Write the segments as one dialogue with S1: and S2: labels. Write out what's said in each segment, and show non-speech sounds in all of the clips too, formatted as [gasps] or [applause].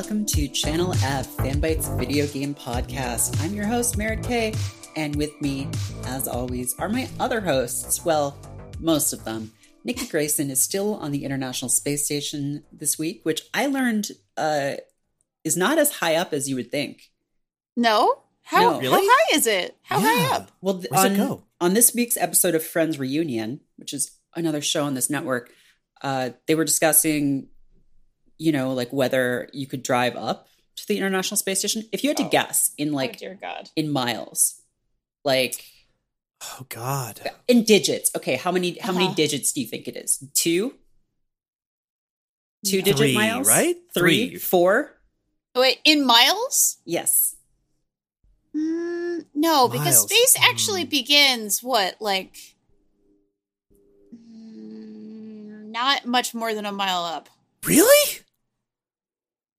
S1: Welcome to Channel F, Fanbyte's Video Game Podcast. I'm your host, Merritt K, and with me, as always, are my other hosts. Well, most of them. Nikki Grayson is still on the International Space Station this week, which I learned uh, is not as high up as you would think.
S2: No? How,
S1: No.
S2: how high is it? How high up?
S1: Well, th- on,
S3: it go?
S1: on this week's episode of Friends Reunion, which is another show on this network, uh, they were discussing, you know, like whether you could drive up to the International Space Station. If you had to guess in
S2: oh,
S1: like
S2: dear God.
S1: in miles, like
S3: Oh God.
S1: in digits. Okay, how many how many
S2: Uh-huh.
S1: digits do you think it is? Two? Two
S2: No.
S1: digit
S3: Three,
S1: miles?
S3: right?
S1: Three,
S3: Three.
S1: four?
S2: Oh, Wait, in miles?
S1: Yes.
S2: Mm, no, because
S3: Miles.
S2: space actually
S3: Hmm.
S2: begins, what, like. mm, Not much more than a mile up.
S3: Really?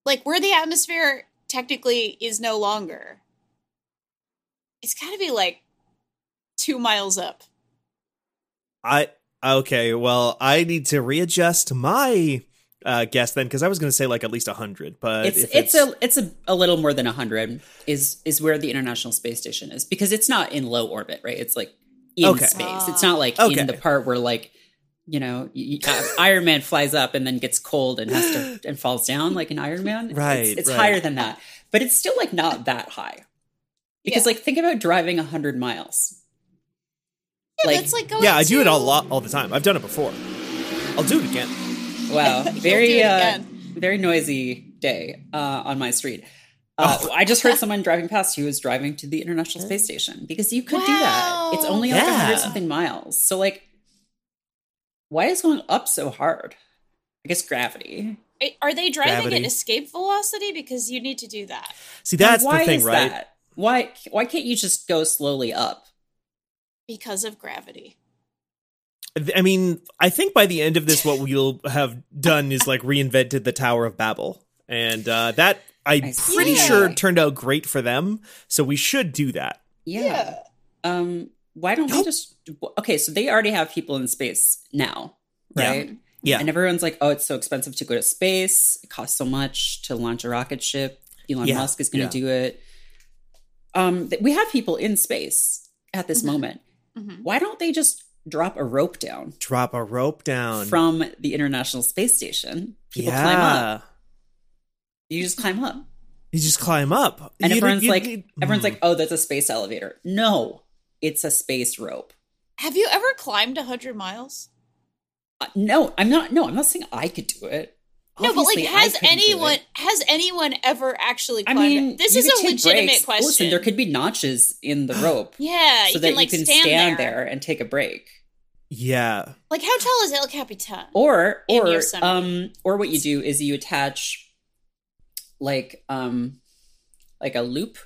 S2: Like where the atmosphere technically is no longer. It's got to be like two miles up.
S3: I okay. Well, I need to readjust my uh, guess then because I was going to say like at least hundred, but
S1: it's
S3: if
S1: it's, a it's a, a little more than 100 is is where the international space station is because it's not in low orbit right it's like in
S3: Okay.
S1: space it's not like
S3: Okay.
S1: in the part where like you know y- y- uh, iron man flies up and then gets cold and has to [gasps] and falls down like an iron man
S3: Right,
S1: it's,
S3: right.
S1: higher than that but it's still like not that high because
S2: Yeah.
S1: like think about driving 100 miles
S2: Yeah,
S1: Like-
S2: that's like going
S3: yeah, I do it a lot all the time. I've done it before. I'll do it again.
S1: Wow, [laughs]
S2: You'll do
S1: very
S2: it
S1: uh, very noisy day uh, on my street. Uh, I just heard [laughs] someone driving past who was driving to the International Space Station because you could do that. It's only like a hundred something miles. So like, why is going up so hard? I guess gravity.
S2: Are they driving
S3: Gravity.
S2: at escape velocity? Because you need to do that.
S3: See, that's
S1: why
S3: the thing,
S1: is
S3: right?
S1: That? Why why can't you just go slowly up?
S2: Because of gravity.
S3: I mean, I think by the end of this, what we'll have done is like reinvented the Tower of Babel, and uh, that I'm
S1: I
S3: pretty
S2: Yeah.
S3: sure turned out great for them. So we should do that.
S1: Yeah. Um. Why don't we
S3: Nope.
S1: just? Okay, so they already have people in space now, right?
S3: Yeah.
S1: And everyone's like, "Oh, it's so expensive to go to space. It costs so much to launch a rocket ship. Elon
S3: Yeah.
S1: Musk is going
S3: Yeah.
S1: to do it." Um, we have people in space at this moment.
S2: Mhm.
S1: Why don't they just drop a rope down
S3: Drop a rope down
S1: from the International Space Station? People climb up. You just climb up,
S3: You just climb up,
S1: and
S3: You-
S1: everyone's
S3: you-
S1: like, everyone's
S3: Hmm.
S1: like, "Oh, that's a space elevator." No, it's a space rope.
S2: Have you ever climbed 100 miles?
S1: Uh, no, I'm not. No, I'm not saying I could do it.
S2: No, but like, has anyone has anyone ever actually
S1: I
S2: climbed?
S1: mean,
S2: it? this is a legitimate
S1: breaks.
S2: question.
S1: Listen, there could be notches in the [gasps] rope,
S2: yeah,
S1: so
S2: you
S1: that
S2: can like
S1: you can
S2: stand,
S1: stand,
S2: there.
S1: there. and take a break.
S3: yeah,
S2: Like, how tall is El Capitan?
S1: Or, or,
S2: Yosemite.
S1: um, or what you do is you attach, like, um, like a loop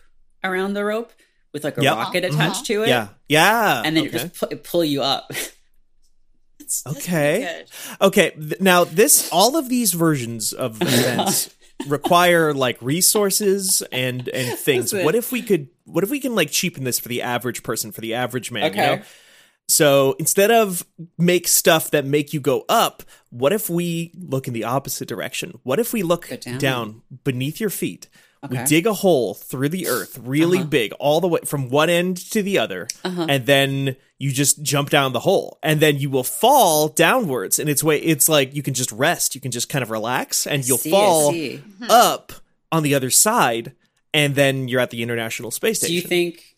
S1: around the rope with like a
S3: Yep.
S1: rocket
S2: Uh-huh.
S1: attached to it,
S3: yeah, yeah.
S1: and then
S3: okay.
S1: it just pu- pull you up. [laughs]
S2: That's- that's
S3: Okay.
S2: pretty.
S3: Okay, th- now this all of these versions of [laughs] events require like resources and and things.
S1: Listen.
S3: What if we could what if we can like cheapen this for the average person, for the average man, you
S1: Okay.
S3: know? So instead of make stuff that make you go up, what if we look in the opposite direction? What if we look
S1: down.
S3: down. beneath your feet? We dig a hole through the earth, really
S1: Uh-huh.
S3: big, all the way from one end to the other,
S1: Uh-huh.
S3: and then you just jump down the hole, and then you will fall downwards. And it's way it's like you can just rest, you can just kind of relax, and you'll
S1: see,
S3: fall up on the other side, and then you're at the International Space Station.
S1: Do you think?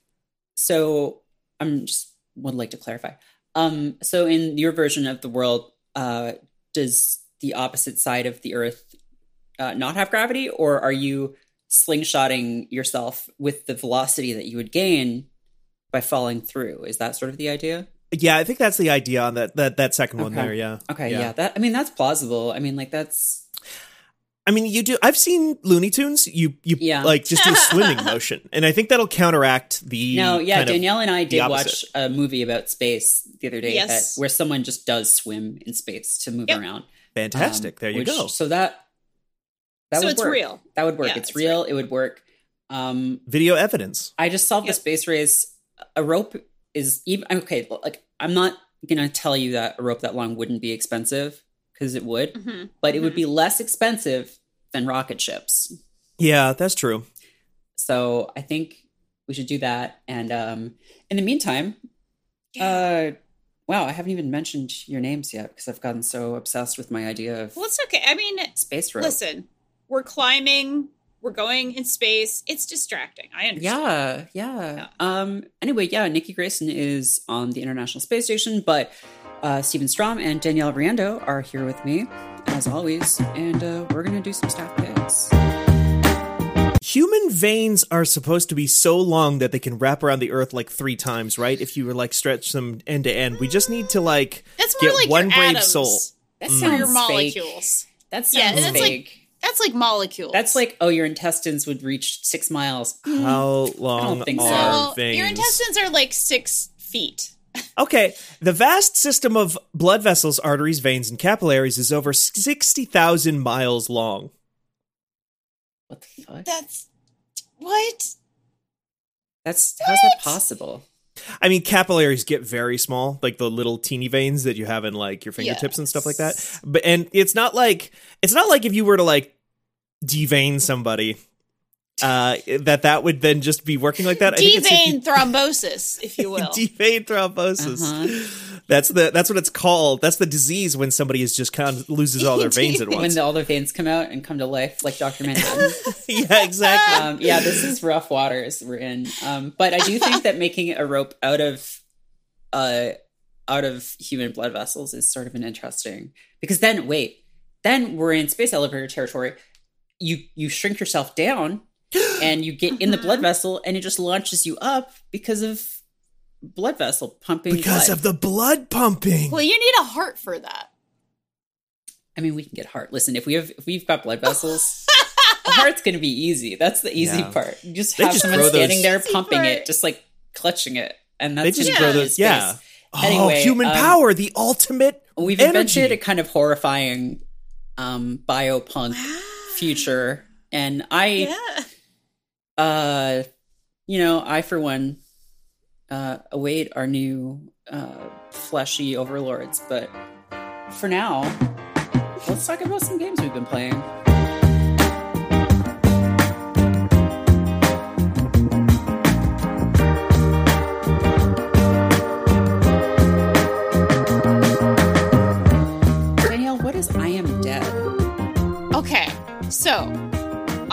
S1: so I'm just would like to clarify. Um, so in your version of the world, uh, does the opposite side of the Earth uh, not have gravity, or are you slingshotting yourself with the velocity that you would gain by falling through? Is that sort of the idea?
S3: Yeah, I think that's the idea on that that that second one there. Yeah.
S1: Okay, yeah. That I mean, that's plausible. I mean, like that's
S3: I mean, you do. I've seen Looney Tunes. You you
S1: Yeah.
S3: like just do [laughs] swimming motion, and I think that'll counteract the.
S1: no, yeah.
S3: kind of-
S1: Danielle and I did watch a movie about space the other day
S2: Yes.
S1: that where someone just does swim in space to move
S2: Yep.
S1: around.
S3: fantastic.
S1: Um,
S3: there you
S1: which-
S3: go.
S1: So that that
S2: So
S1: would
S2: it's
S1: work.
S2: real.
S1: That would work.
S2: Yeah,
S1: it's,
S2: it's
S1: real. It would work. Um,
S3: Video evidence.
S1: I just solved
S2: Yep.
S1: the space race. A rope is even okay. Like I'm not gonna tell you that a rope that long wouldn't be expensive because it would,
S2: hmm
S1: but it would be less expensive than rocket ships.
S3: Yeah, that's true.
S1: So I think we should do that. And um, in the meantime, uh, wow, I haven't even mentioned your names yet because I've gotten so obsessed with my idea of
S2: Well, it's okay. I mean,
S1: space rope.
S2: listen, we're climbing, we're going in space. It's distracting. I understand.
S1: Yeah, yeah. Um. Anyway, yeah. Nikki Grayson is on the International Space Station, but uh, Steven Strom and Danielle Riendeau are here with me as always, and uh, we're gonna do some staff picks.
S3: Human veins are supposed to be so long that they can wrap around the Earth like three times, right? If you were like stretch them end to end, we just need to like
S2: That's more
S3: get
S2: like
S3: one
S2: your
S3: brave
S2: atoms
S3: soul.
S1: That
S2: or
S1: sounds
S2: your molecules.
S1: That
S2: Yeah,
S1: sounds
S2: that's
S1: fake.
S2: like that's like molecules.
S1: That's like, oh, your intestines would reach six miles. Mm-hmm.
S3: How long
S1: think
S3: are
S2: so
S3: veins?
S2: your intestines are like six feet. [laughs]
S3: Okay, the vast system of blood vessels, arteries, veins, and capillaries is over sixty thousand miles long.
S1: What the fuck?
S2: That's what?
S1: That's how's that possible?
S3: I mean, capillaries get very small, like the little teeny veins that you have in like your fingertips and stuff like that. But and it's not like it's not like if you were to like devein somebody, uh, that that would then just be working like that. I think it's if you-
S2: Devein thrombosis, if you will. [laughs]
S3: devein thrombosis.
S1: Uh-huh.
S3: That's the that's what it's called. That's the disease when somebody is just kind of loses all their veins [laughs] at once.
S1: When the, all the veins come out and come to life, like Doctor Manhattan. [laughs]
S3: yeah, exactly.
S1: um, yeah, this is rough waters we're in. Um, but I do think that making a rope out of uh, out of human blood vessels is sort of an interesting because then wait, then we're in space elevator territory. You you shrink yourself down [gasps] and you get in the blood vessel and it just launches you up because of blood vessel pumping.
S3: because
S1: blood.
S3: of the blood pumping.
S2: well, you need a heart for that.
S1: I mean, we can get heart. Listen, if we have if we've got blood [laughs] vessels, the heart's going to be easy. That's the easy
S3: Yeah.
S1: part. You just
S3: They
S1: have
S3: just
S1: someone
S3: grow those-
S1: standing there
S2: Easy
S1: pumping
S2: part.
S1: it, just like clutching it, and that's
S3: they just
S1: gonna
S3: grow those.
S1: space.
S3: Yeah.
S1: Anyway,
S3: oh, human
S1: um,
S3: power, the ultimate.
S1: We've
S3: energy.
S1: invented a kind of horrifying um, biopunk future, and I,
S2: Yeah.
S1: uh, you know, I for one uh, await our new uh, fleshy overlords. But for now, let's talk about some games we've been playing.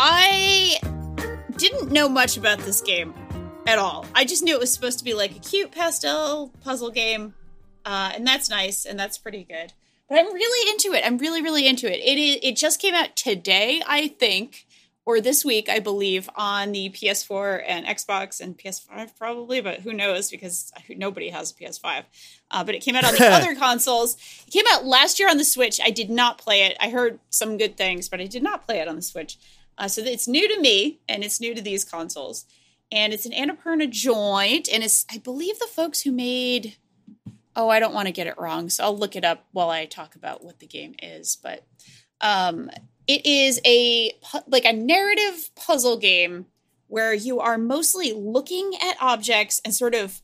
S1: I
S2: didn't know much about this game at all. I just knew it was supposed to be like a cute pastel puzzle game, uh, and that's nice and that's pretty good. But I'm really into it. I'm really, really into it. It is. It just came out today, I think, or this week, I believe, on the PS4 and Xbox and PS5 probably, but who knows because nobody has a PS5. Uh, but it came out on the [laughs] other consoles. It came out last year on the Switch. I did not play it. I heard some good things, but I did not play it on the Switch. Uh, so it's new to me and it's new to these consoles. And it's an Annapurna joint, and it's I believe the folks who made. Oh, I don't want to get it wrong, so I'll look it up while I talk about what the game is. But um, it is a like a narrative puzzle game where you are mostly looking at objects and sort of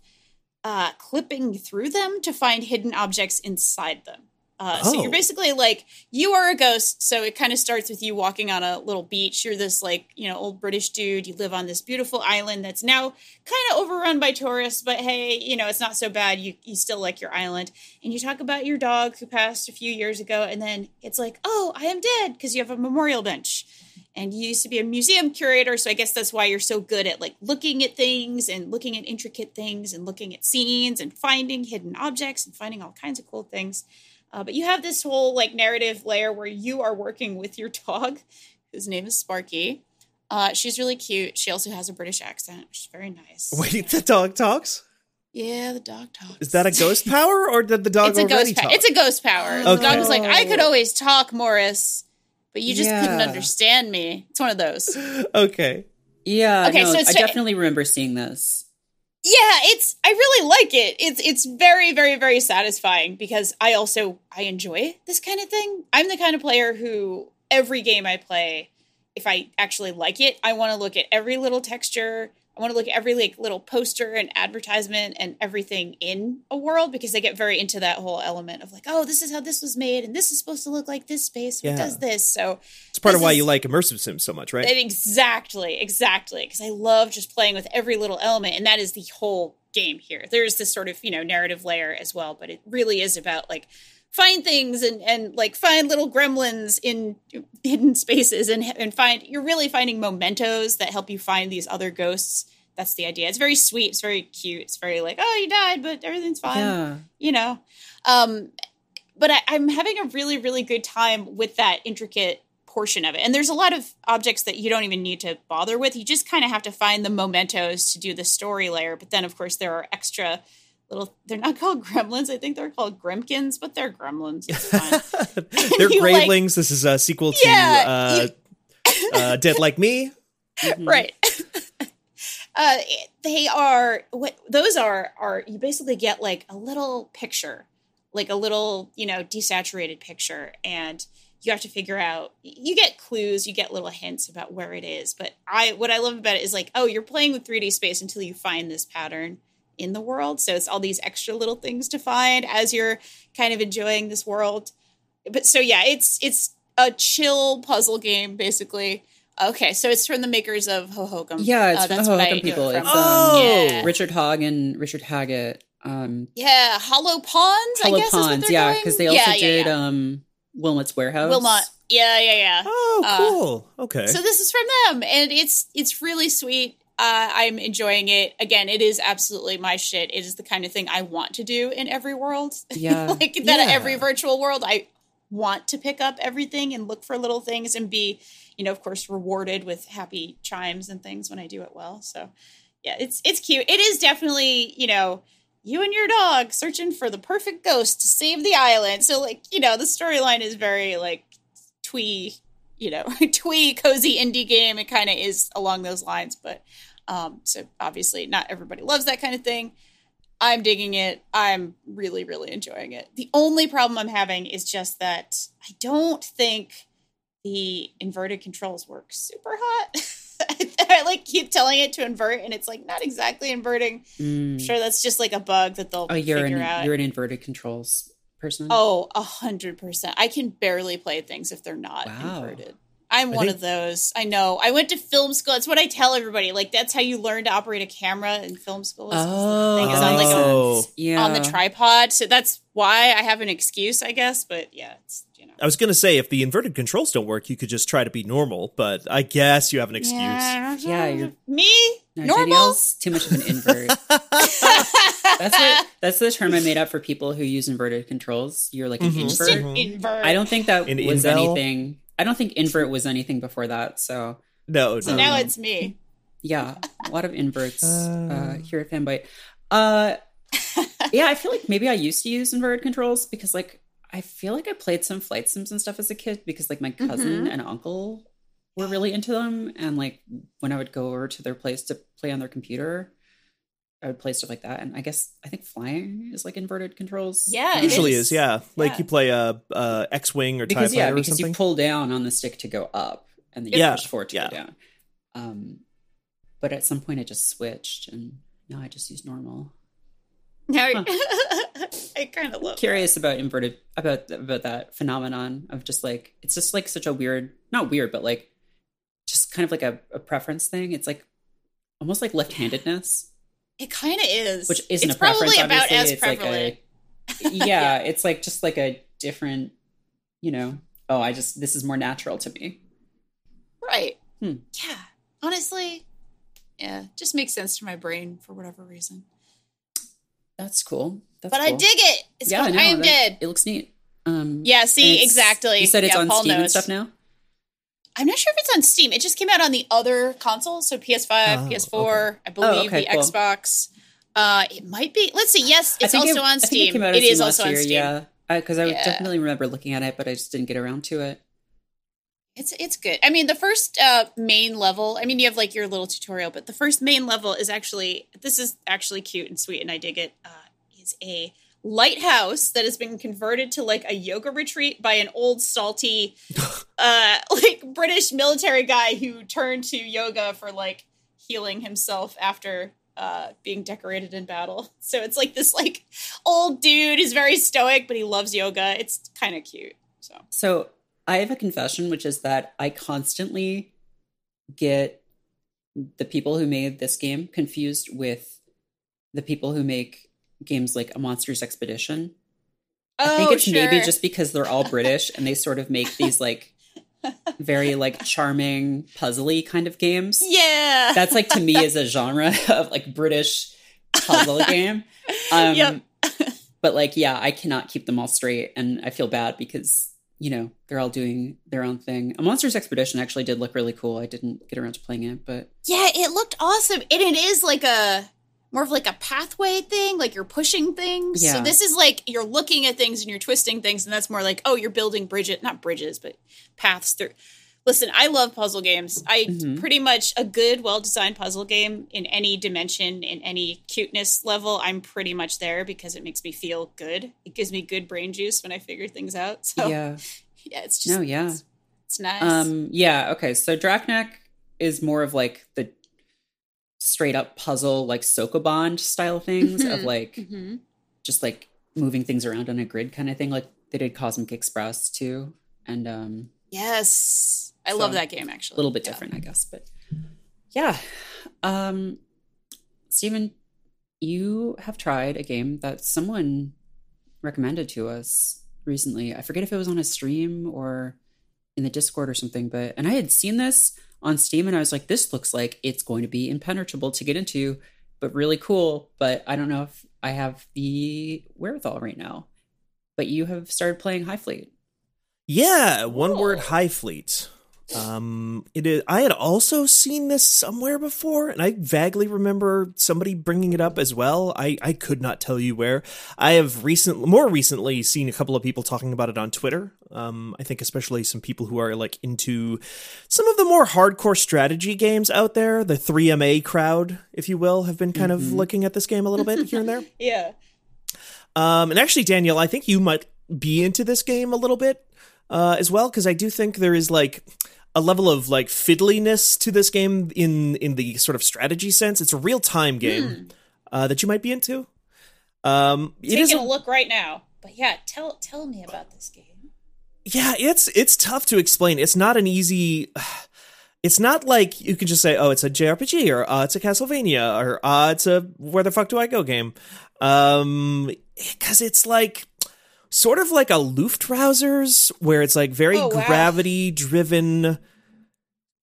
S2: uh, clipping through them to find hidden objects inside them. Uh, So
S3: Oh.
S2: you're basically like you are a ghost. So it kind of starts with you walking on a little beach. You're this like you know old British dude. You live on this beautiful island that's now kind of overrun by tourists, but hey, you know it's not so bad. You you still like your island, and you talk about your dog who passed a few years ago, and then it's like, oh, I am dead because you have a memorial bench, and you used to be a museum curator, so I guess that's why you're so good at like looking at things and looking at intricate things and looking at scenes and finding hidden objects and finding all kinds of cool things. Uh, but you have this whole like narrative layer where you are working with your dog, whose name is Sparky. Uh, she's really cute. She also has a British accent, which is very nice.
S3: Wait, the dog talks?
S2: Yeah, the dog talks.
S3: Is that a ghost power or did the dog
S2: it's a
S3: already
S2: ghost power.
S3: talk?
S2: It's a ghost power. The dog was like, I could always talk, Morris, but you just couldn't understand me. It's one of those. [laughs]
S3: okay.
S1: Yeah,
S2: Okay,
S1: no,
S2: so it's
S1: I definitely remember seeing this.
S2: Yeah, it's I really like it. It's it's very very very satisfying because I also I enjoy this kind of thing. I'm the kind of player who every game I play if I actually like it, I want to look at every little texture. I want to look at every like little poster and advertisement and everything in a world because they get very into that whole element of like, oh, this is how this was made and this is supposed to look like this space. What
S3: Yeah.
S2: does this? So
S3: It's part of why
S2: is-
S3: you like immersive sims so much, right?
S2: exactly, exactly. Because I love just playing with every little element, and that is the whole game here. There's this sort of you know narrative layer as well, but it really is about like find things and and like find little gremlins in hidden spaces and and find you're really finding mementos that help you find these other ghosts. That's the idea. It's very sweet. It's very cute. It's very like oh you died, but everything's fine
S1: Yeah.
S2: you know um but I, i'm having a really really good time with that intricate portion of it and there's a lot of objects that you don't even need to bother with you just kind of have to find the mementos to do the story layer but then of course there are extra little they're not called gremlins. I think they're called grimkins but they're gremlins. It's [laughs] fine. [laughs]
S3: They're [laughs]
S2: you, like-
S3: this is a sequel to
S2: Yeah,
S3: uh, uh, Dead Like Me.
S1: Mhm.
S2: right. Uh they are what those are are you basically get like a little picture like a little you know desaturated picture and you have to figure out you get clues you get little hints about where it is but i what i love about it is like oh you're playing with 3d space until you find this pattern in the world so it's all these extra little things to find as you're kind of enjoying this world but so yeah it's it's a chill puzzle game basically okay so it's from the makers of hohokum
S1: Yeah, it's
S2: Uh,
S1: from the
S2: what I
S1: Hohokum
S2: know it
S1: people.
S2: from.
S1: It's, um,
S3: Oh!
S2: yeah.
S1: Richard Hogg and Richard Haggett. Um,
S2: yeah hollow ponds
S1: Hollow
S2: i guess is what
S1: Ponds, yeah, because they also
S2: yeah, yeah,
S1: did
S2: yeah.
S1: um Wilmot's Warehouse.
S2: wilmot yeah yeah yeah
S3: Oh,
S2: Uh,
S3: cool. okay.
S2: So this is from them, and it's it's really sweet. Uh, I'm enjoying it. Again, it is absolutely my shit. It is the kind of thing I want to do in every world. [laughs]
S1: Yeah.
S2: like that
S3: Yeah.
S2: every virtual world, I want to pick up everything and look for little things and be, you know, of course, rewarded with happy chimes and things when I do it well. So yeah, it's it's cute. It is definitely, you know, you and your dog searching for the perfect ghost to save the island. So like, you know, the storyline is very like twee, you know, [laughs] twee cozy indie game. It kind of is along those lines, but um so obviously not everybody loves that kind of thing. I'm digging it. I'm really, really enjoying it. The only problem I'm having is just that I don't think the inverted controls work super hot. [laughs] I like keep telling it to invert, and it's like not exactly inverting. I'm
S1: Mm.
S2: sure that's just like a bug that they'll
S1: Oh, you're
S2: figure
S1: an
S2: out.
S1: you're an inverted controls person.
S2: Oh, a hundred percent. I can barely play things if they're not
S1: Wow.
S2: inverted. I'm
S3: I
S2: one
S3: think-
S2: of those. I know. I went to film school. That's what I tell everybody. Like that's how you learn to operate a camera in film school. is- is the
S1: Oh,
S2: thing is on like
S1: makes
S2: a,
S1: yeah.
S2: on the tripod. So that's why I have an excuse, I guess. But yeah, it's you know.
S3: I was gonna say if the inverted controls don't work, you could just try to be normal, but I guess you have an excuse.
S2: Yeah,
S1: Yeah, you're-
S2: me
S1: No,
S2: normal.
S1: Too much of an invert. [laughs] that's what that's the term I made up for people who use inverted controls. You're like an
S3: Mhm.
S2: Just
S1: invert.
S2: an invert.
S1: I don't think that
S3: An
S1: was
S3: invel?
S1: anything. I don't think invert was anything before that. So
S3: No,
S2: So
S3: no.
S2: now
S1: Um,
S2: it's me.
S1: yeah, a lot of inverts uh,
S3: Uh.
S1: here at Fanbyte. Uh, yeah, I feel like maybe I used to use inverted controls because like I feel like I played some flight sims and stuff as a kid because like my cousin
S2: Mhm.
S1: and uncle were really into them, and like when I would go over to their place to play on their computer. I would play stuff like that, and I guess I think flying is like inverted controls.
S2: Yeah, it
S3: Usually
S2: is.
S3: is, yeah. Like
S2: Yeah.
S3: you play a, a X-wing or TIE
S1: because
S3: fighter
S1: yeah,
S3: or
S1: because
S3: something.
S1: you pull down on the stick to go up, and then you
S3: Yeah,
S1: push forward to
S3: yeah.
S1: go down. Um, but at some point, I just switched, and now I just use normal.
S2: Now
S1: Huh. [laughs]
S2: I kind of love.
S1: Curious about inverted about about that phenomenon of just like it's just like such a weird, not weird, but like just kind of like a, a preference thing. It's like almost like left-handedness,
S2: It kind of is,
S1: which isn't
S2: it's
S1: a preference.
S2: It's probably about
S1: obviously.
S2: as
S1: it's
S2: prevalent.
S1: like a [laughs] yeah, it's like just like a different, you know. Oh, I just this is more natural to me.
S2: right.
S1: Hmm.
S2: Yeah. Honestly, yeah, just makes sense to my brain for whatever reason.
S1: That's cool. That's
S2: but I dig it. It's
S1: yeah, no,
S2: I am
S1: that-
S2: dead.
S1: It looks neat. Um,
S2: Yeah, see, exactly.
S1: You said it's
S2: Yeah,
S1: on
S2: Paul
S1: Steam and stuff now.
S2: I'm not sure if it's on Steam. It just came out on the other consoles, so PS5,
S3: Oh,
S2: PS4, I believe
S1: okay,
S2: the
S1: cool.
S2: Xbox. Uh, it might be. Let's see. Yes, it's also
S1: it,
S2: on
S1: I
S2: Steam.
S1: it came out on
S2: it
S1: Steam
S2: is
S1: last
S2: also on Steam.
S1: Yeah, because I,
S2: Yeah.
S1: definitely remember looking at it, but I just didn't get around to it.
S2: It's it's good. I mean, the first uh, main level. I mean, you have like your little tutorial, but the first main level is actually this is actually cute and sweet, and I dig it. Uh, is a lighthouse that has been converted to like a yoga retreat by an old salty, [laughs] uh, like British military guy who turned to yoga for like healing himself after uh being decorated in battle. [laughs] So it's like this like old dude is very stoic, but he loves yoga. It's kind of cute. So
S1: So I have a confession, which is that I constantly get the people who made this game confused with the people who make games like a Monsters Expedition. Oh, I think
S2: Oh,
S1: it's maybe just because they're all British and they sort of make these like [laughs] very like charming, puzzly kind of games.
S2: yeah.
S1: That's like to me is a genre [laughs] of like British puzzle [laughs] game. Um,
S2: Yep.
S1: but like, yeah, I cannot keep them all straight, and I feel bad because you know they're all doing their own thing. A Monsters Expedition actually did look really cool. I didn't get around to playing it, but
S2: Yeah, it looked awesome. And it is like a more of like a pathway thing, like you're pushing things.
S1: Yeah.
S2: So this is like you're looking at things and you're twisting things, and that's more like, oh, you're building bridges, not bridges, but paths through. Listen, I love puzzle games. I
S1: Mhm.
S2: pretty much a good, well designed puzzle game in any dimension, in any cuteness level, I'm pretty much there because it makes me feel good. It gives me good brain juice when I figure things out. [laughs] So yeah,
S1: yeah.
S2: it's just
S1: No, yeah.
S2: It's, it's nice.
S1: Um, yeah, okay. So Draknek is more of like the straight up puzzle, like Sokobond style things of like
S2: Mhm.
S1: just like moving things around on a grid kind of thing. Like they did Cosmic Express too. And um
S2: Yes. I
S1: So,
S2: love that game actually.
S1: a little bit
S2: Yeah.
S1: different, I guess. But yeah. Um Steven, you have tried a game that someone recommended to us recently. I forget if it was on a stream or in the Discord or something, but and I had seen this on Steam and I was like, this looks like it's going to be impenetrable to get into, but really cool. But I don't know if I have the wherewithal right now. But you have started playing HighFleet.
S3: Yeah, one word high fleet. Um, it is. I had also seen this somewhere before, and I vaguely remember somebody bringing it up as well. I I could not tell you where. I have recently, more recently, seen a couple of people talking about it on Twitter. Um, I think especially some people who are like into some of the more hardcore strategy games out there. The 3MA crowd, if you will, have been kind of looking at this game a little bit here and there. [laughs]
S2: Yeah.
S3: Um, and actually, Danielle, I think you might be into this game a little bit uh, as well, because I do think there is like a level of like fiddliness to this game in in the sort of strategy sense. It's a real time game uh, that you might be into. Um, it
S2: Taking
S3: is
S2: a
S3: a-
S2: look right now. But yeah, tell tell me about this game.
S3: yeah, it's it's tough to explain. It's not an easy. [sighs] It's not like you can just say, "Oh, it's a JRPG," or "Uh, it's a Castlevania," or "Uh, it's a Where the fuck do I go?" game. Um, because it's like sort of like a Luftrausers, where it's like very
S2: Oh, wow.
S3: gravity driven,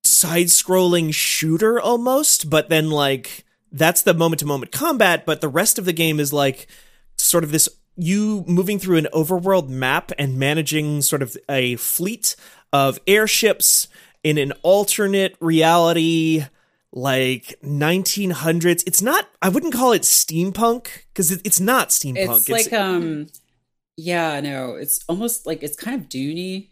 S3: side scrolling shooter almost, but then like that's the moment to moment combat, but the rest of the game is like sort of this you moving through an overworld map and managing sort of a fleet of airships in an alternate reality like 1900s it's not i wouldn't call it steampunk because it's not steampunk
S1: It's like um yeah, no, it's almost like it's kind of doony.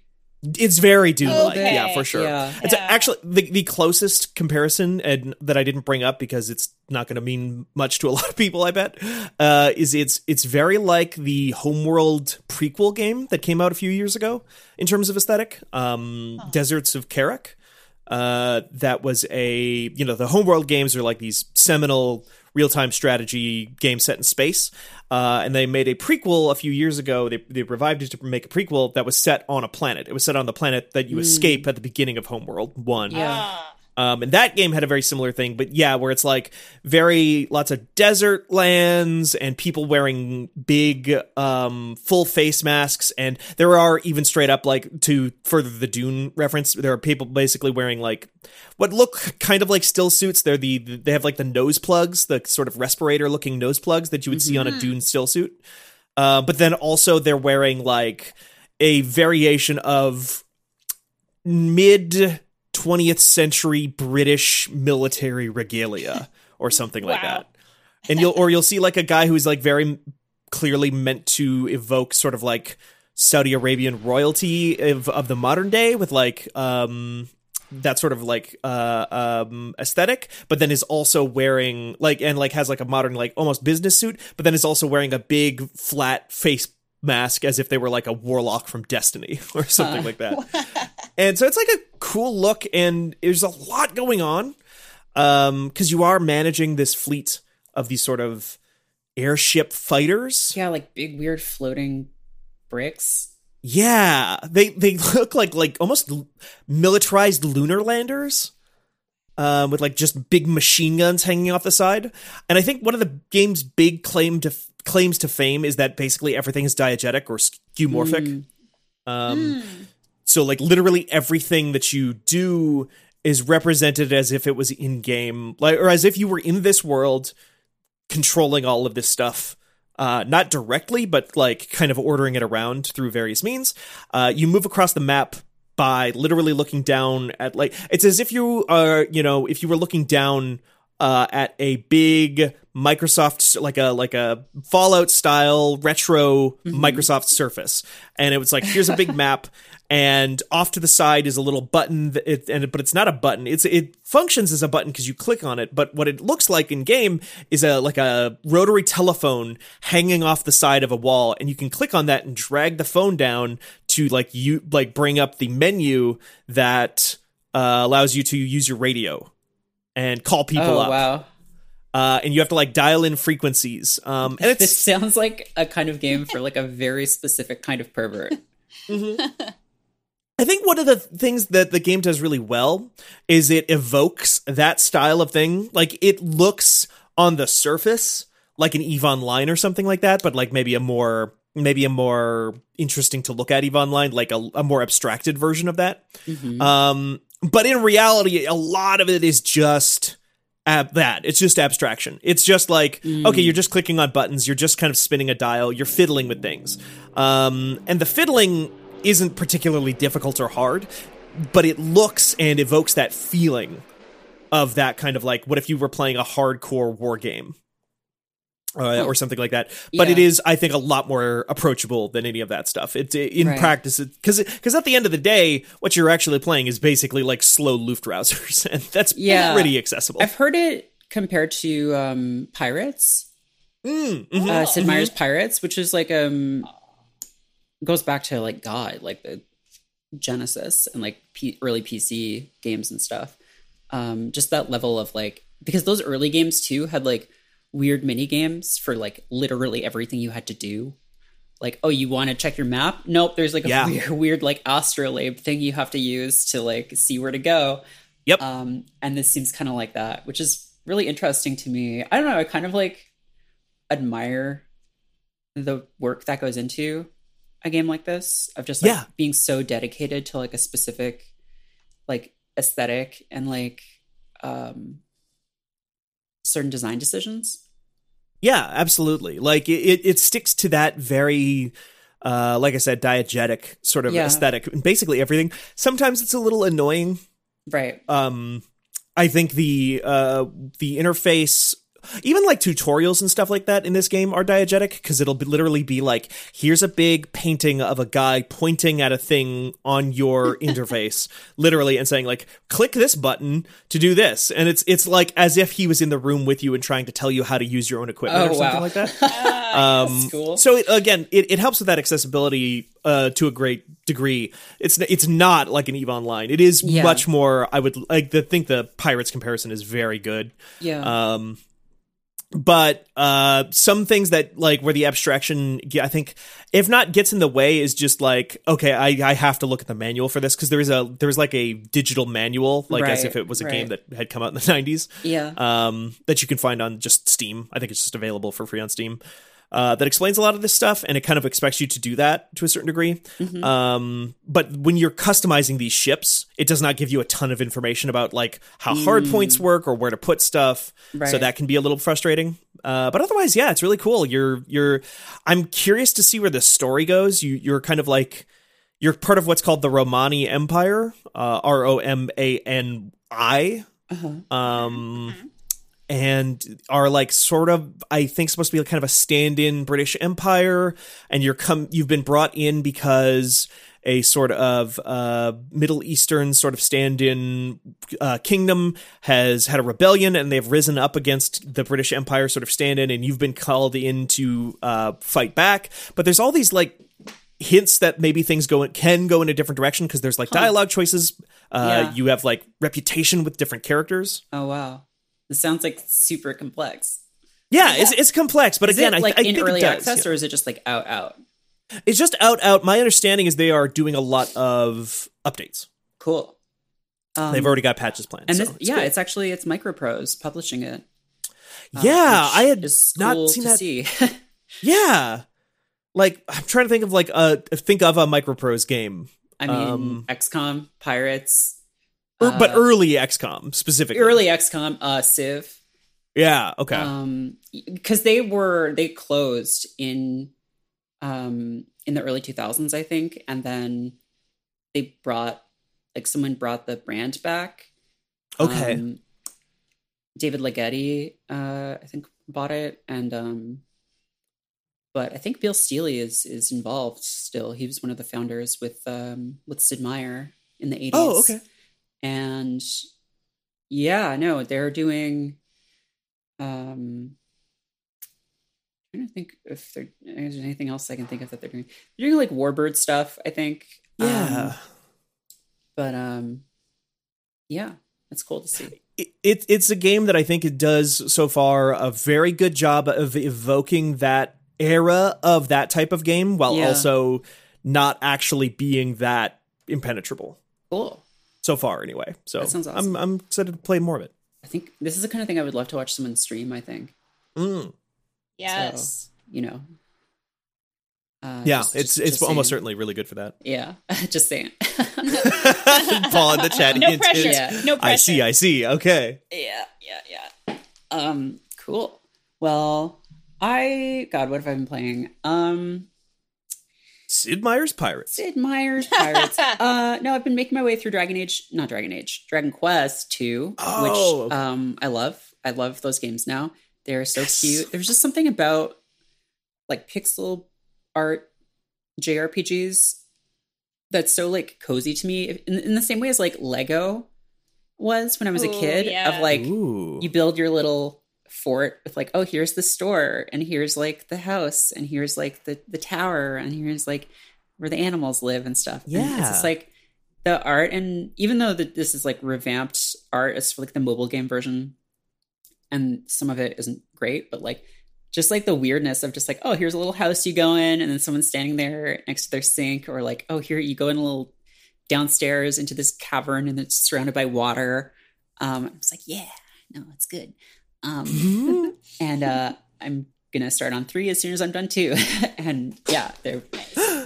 S3: It's very Dune like,
S2: Okay.
S3: yeah, for sure.
S1: Yeah.
S3: It's
S2: Yeah.
S3: actually the, the closest comparison and that I didn't bring up because it's not going to mean much to a [laughs] lot of people. I bet uh, is it's it's very like the Homeworld prequel game that came out a few years ago in terms of aesthetic. Um, Deserts of Kharak. Uh, that was a you know the Homeworld games are like these seminal real time strategy game set in space. Uh, and they made a prequel a few years ago. They, they revived it to make a prequel that was set on a planet. It was set on the planet that you escape at the beginning of Homeworld 1.
S1: Yeah.
S2: Ah.
S3: Um, and that game had a very similar thing, but yeah, where it's like very lots of desert lands and people wearing big um, full face masks, and there are even straight up like to further the Dune reference, there are people basically wearing like what look kind of like stillsuits. They're the they have like the nose plugs, the sort of respirator looking nose plugs that you would see on a Dune stillsuit. Uh, but then also they're wearing like a variation of mid 20th century British military regalia or something like that. And you'll or you'll see like a guy who's like very clearly meant to evoke sort of like Saudi Arabian royalty of, of the modern day with like um that sort of like uh um aesthetic but then is also wearing like and like has like a modern like almost business suit but then is also wearing a big flat face mask as if they were like a warlock from destiny [laughs] or something like that. [laughs] And so it's like a cool look and there's a lot going on um because you are managing this fleet of these sort of airship fighters
S1: Yeah, like big weird floating bricks.
S3: yeah, they they [laughs] look like like almost militarized lunar landers, um, with like just big machine guns hanging off the side. And I think one of the game's big claim to claims to fame is that basically everything is diegetic or skeuomorphic. Um, so like literally everything that you do is represented as if it was in game, like or as if you were in this world controlling all of this stuff uh, not directly, but like kind of ordering it around through various means. Uh, you move across the map by literally looking down at like it's as if you are, you know, if you were looking down uh, at a big Microsoft like a like a Fallout style retro Microsoft Surface, and it was like here's a big [laughs] map, and off to the side is a little button, that it, and but it's not a button. It's it functions as a button because you click on it, but what it looks like in game is a like a rotary telephone hanging off the side of a wall, and you can click on that and drag the phone down to like you like bring up the menu that uh, allows you to use your radio and call people
S1: oh
S3: up.
S1: wow.
S3: Uh, and you have to like dial in frequencies. Um, and it's
S1: This sounds like a kind of game for like a very specific kind of pervert. [laughs]
S3: I think one of the things that the game does really well is it evokes that style of thing. Like it looks on the surface like an Eve Online or something like that, but like maybe a more maybe a more interesting to look at Eve Online, like a, a more abstracted version of that. Um, but in reality, a lot of it is just ab- that. It's just abstraction. It's just like, okay, you're just clicking on buttons, you're just kind of spinning a dial, you're fiddling with things. Um, and the fiddling isn't particularly difficult or hard, but it looks and evokes that feeling of that kind of like, what if you were playing a hardcore war game? Uh, or something like that, but it
S1: Yeah.
S3: is, I think, a lot more approachable than any of that stuff. It's in
S1: Right.
S3: practice because because at the end of the day, what you're actually playing is basically like slow Luftrausers, [laughs] and that's
S1: Yeah.
S3: pretty accessible.
S1: I've heard it compared to um Pirates.
S3: Mm, mhm.
S1: uh, Sid Meier's Pirates, which is like um goes back to like God, like the Genesis and like P- early PC games and stuff. Um, just that level of like because those early games too had like weird mini games for like literally everything you had to do. Like, oh, you want to check your map? Nope, there's like a
S3: Yeah.
S1: weird, [laughs] weird like astrolabe thing you have to use to like see where to go.
S3: Yep.
S1: Um, and this seems kind of like that, which is really interesting to me. I don't know. I kind of like admire the work that goes into a game like this of just like
S3: Yeah.
S1: being so dedicated to like a specific like aesthetic and like um certain design decisions.
S3: Yeah, absolutely. Like it, it, sticks to that very, uh, like I said, diegetic sort of
S1: Yeah.
S3: aesthetic and basically everything. Sometimes it's a little annoying.
S1: Right.
S3: Um, I think the uh the interface. Even like tutorials and stuff like that in this game are diegetic because it'll be, literally be like, here's a big painting of a guy pointing at a thing on your [laughs] interface, literally, and saying like, click this button to do this, and it's it's like as if he was in the room with you and trying to tell you how to use your own equipment
S1: Oh,
S3: or something
S1: wow.
S3: like that. [laughs]
S1: um,
S3: Um,
S1: cool.
S3: So it, again, it, it helps with that accessibility uh, to a great degree. It's it's not like an Eve Online. It is
S1: Yeah.
S3: much more. I would like to think the Pirates comparison is very good.
S1: yeah.
S3: Um, but uh some things that like where the abstraction i think if not gets in the way is just like okay i i have to look at the manual for this because there is a there's like a digital manual like as if it was a game that had come out in the 90s
S1: Yeah.
S3: um that you can find on just steam. I think it's just available for free on steam uh, that explains a lot of this stuff, and it kind of expects you to do that to a certain degree.
S1: Mm-hmm.
S3: Um, but when you're customizing these ships, it does not give you a ton of information about like how hard points work or where to put stuff. So
S1: Mm.
S3: That can be a little frustrating. Uh, but otherwise, yeah, it's really cool. You're you're. I'm curious to see where the story goes. You you're kind of like you're part of what's called the Romani Empire, uh, R O M A N I,
S1: Uh-huh.
S3: um, and are like sort of I think supposed to be kind of a stand-in British Empire, and you're come you've been brought in because a sort of uh, Middle Eastern sort of stand-in uh, kingdom has had a rebellion, and they've risen up against the British Empire sort of stand-in, and you've been called in to uh, fight back. But there's all these like hints that maybe things go can go in a different direction because there's like dialogue choices. Uh,
S1: Yeah.
S3: You have like reputation with different characters.
S1: Oh wow. This sounds like super complex.
S3: Yeah, it's it's complex, but
S1: Is
S3: again,
S1: it
S3: I,
S1: like
S3: I
S1: in
S3: think it
S1: early
S3: does,
S1: access
S3: yeah.
S1: or is it just like out out?
S3: it's just out out. My understanding is they are doing a lot of updates.
S1: Cool. Um,
S3: They've already got patches planned.
S1: and
S3: so
S1: this,
S3: it's
S1: yeah,
S3: cool.
S1: it's actually it's Microprose publishing it. uh,
S3: yeah. I had
S1: is
S3: not seen that.
S1: see. [laughs]
S3: Yeah, like I'm trying to think of like a think of a microprose game,
S1: I mean,
S3: Um,
S1: XCOM, Pirates, uh,
S3: but early XCOM specifically.
S1: early XCOM, uh, Civ.
S3: yeah. Okay.
S1: um because they were they closed in um in the early 2000s i think and then they brought like someone brought the brand back
S3: okay.
S1: um, david lagettie uh i think bought it and um but i think bill stealey is is involved still he was one of the founders with um with sid meier in the 80s
S3: oh, okay.
S1: And yeah no they're doing um I'm trying to think if there is anything else I can think of that they're doing. They're doing like Warbird stuff, I think.
S3: Yeah.
S1: Um, but um yeah, it's cool to see.
S3: it, it it's a game that I think it does so far a very good job of evoking that era of that type of game while
S1: Yeah.
S3: also not actually being that impenetrable
S1: Cool.
S3: So far anyway. So
S1: That sounds awesome.
S3: I'm I'm excited to play more of it.
S1: I think this is the kind of thing I would love to watch someone stream, I think.
S3: Mm.
S2: Yes.
S1: You know. Uh,
S3: Yeah,
S1: just-
S3: it's
S1: just-
S3: it's
S1: just
S3: almost
S1: saying.
S3: certainly really good for that.
S1: Yeah, [laughs] just saying. [laughs]
S3: Paul in the chat.
S2: No
S3: hint,
S2: pressure.
S3: hint.
S1: Yeah.
S2: No pressure.
S3: I see. I see. Okay.
S1: Yeah, yeah, yeah. Um, cool. Well, I God, what have I been playing? Um,
S3: Sid Meier's Pirates.
S1: Sid Meier's Pirates. [laughs] uh, no, I've been making my way through Dragon Age, not Dragon Age, Dragon Quest two,
S3: Oh,
S1: which
S3: okay.
S1: um I love. I love those games now. They're so
S3: Yes.
S1: cute. There's just something about like pixel art JRPGs that's so like cozy to me in, in the same way as like Lego was when I was a kid
S2: yeah.
S1: of like
S3: Ooh.
S1: you build your little fort with like oh here's the store and here's like the house and here's like the the tower and here's like where the animals live and stuff. And it's just like the art and even though that this is like revamped art it's for like the mobile game version and some of it isn't great but like just like the weirdness of just like oh here's a little house you go in and then someone's standing there next to their sink or like oh here you go in a little downstairs into this cavern and it's surrounded by water. Um it's like yeah no it's good um [laughs] and uh i'm gonna start on three as soon as i'm done two [laughs] and yeah they're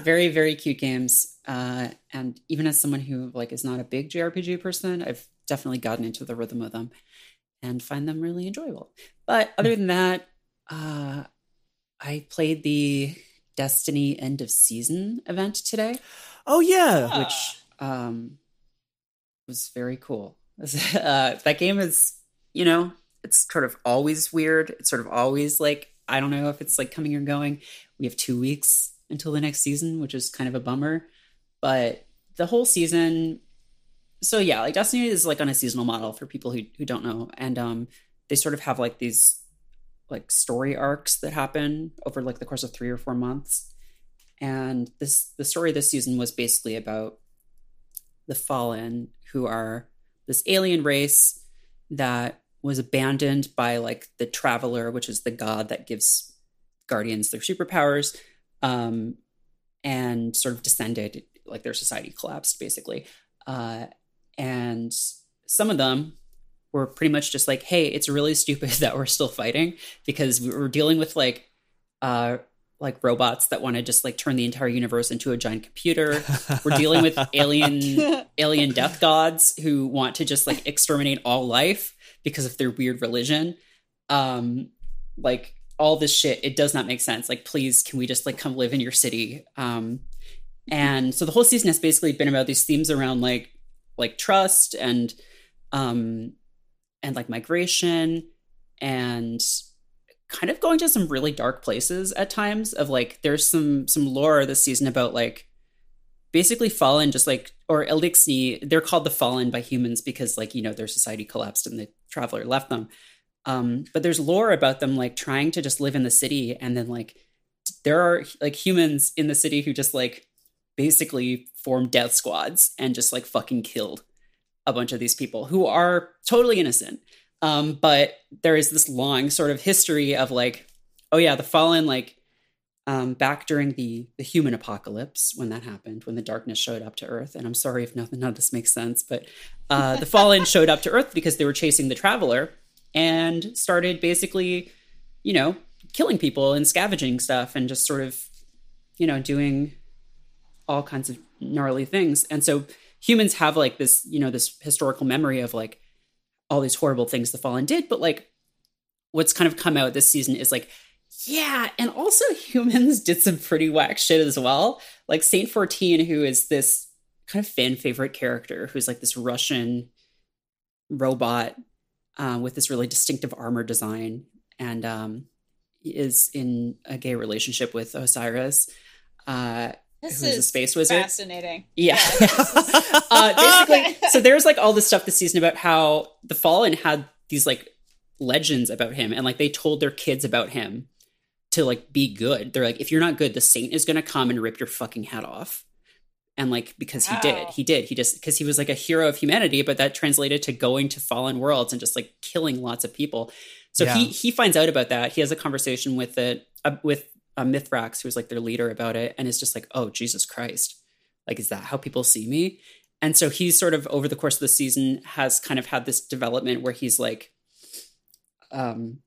S1: very very cute games uh and even as someone who like is not a big jrpg person i've definitely gotten into the rhythm of them and find them really enjoyable but other than that uh i played the destiny end of season event today
S3: Oh yeah.
S2: Ah.
S1: which um was very cool. [laughs] Uh, that game is, you know, it's sort of always weird. It's sort of always like I don't know if it's like coming or going. We have two weeks until the next season, which is kind of a bummer. But the whole season, so yeah, like Destiny is like on a seasonal model for people who who don't know, and um, they sort of have like these like story arcs that happen over like the course of three or four months and this the story this season was basically about the fallen who are this alien race that was abandoned by like the Traveler, which is the god that gives Guardians their superpowers, um, and sort of descended. Like their society collapsed, basically. Uh, and some of them were pretty much just like, "Hey, it's really [laughs] stupid that we're still fighting because we were dealing with like." Uh, like robots that want to just like turn the entire universe into a giant computer. We're dealing with [laughs] alien alien death gods who want to just like exterminate all life because of their weird religion. Um like all this shit it does not make sense. Like please can we just like come live in your city? Um and so the whole season has basically been about these themes around like like trust and um and like migration and kind of going to some really dark places at times of like there's some some lore this season about like basically fallen just like or Eliksni, they're called the fallen by humans because like you know their society collapsed and the traveler left them. Um but there's lore about them like trying to just live in the city and then like there are like humans in the city who just like basically form death squads and just like fucking killed a bunch of these people who are totally innocent. Um, but there is this long sort of history of like, oh yeah, the fallen like um, back during the the human apocalypse when that happened, when the darkness showed up to Earth. And I'm sorry if nothing none of this makes sense, but uh, the [laughs] fallen showed up to Earth because they were chasing the traveler and started basically, you know, killing people and scavenging stuff and just sort of, you know, doing all kinds of gnarly things. And so humans have like this, you know, this historical memory of like all these horrible things the fallen did but like what's kind of come out this season is like yeah and also [laughs] humans did some pretty whack shit as well like saint 14 who is this kind of fan favorite character who's like this russian robot uh, with this really distinctive armor design and um, is in a gay relationship with osiris uh,
S2: This
S1: who's a space wizard.
S2: fascinating.
S1: Yeah. [laughs] uh, basically, [laughs] so there's like all this stuff this season about how the Fallen had these like legends about him, and like they told their kids about him to like be good. They're like, if you're not good, the saint is gonna come and rip your fucking head off. And like because he did, he did, he just because he was like a hero of humanity, but that translated to going to fallen worlds and just like killing lots of people. So he he finds out about that. He has a conversation with it uh, with uh, Mithrax, who's like their leader about it, and is just like, oh Jesus Christ, like is that how people see me? And so he's sort of over the course of the season has kind of had this development where he's like, um,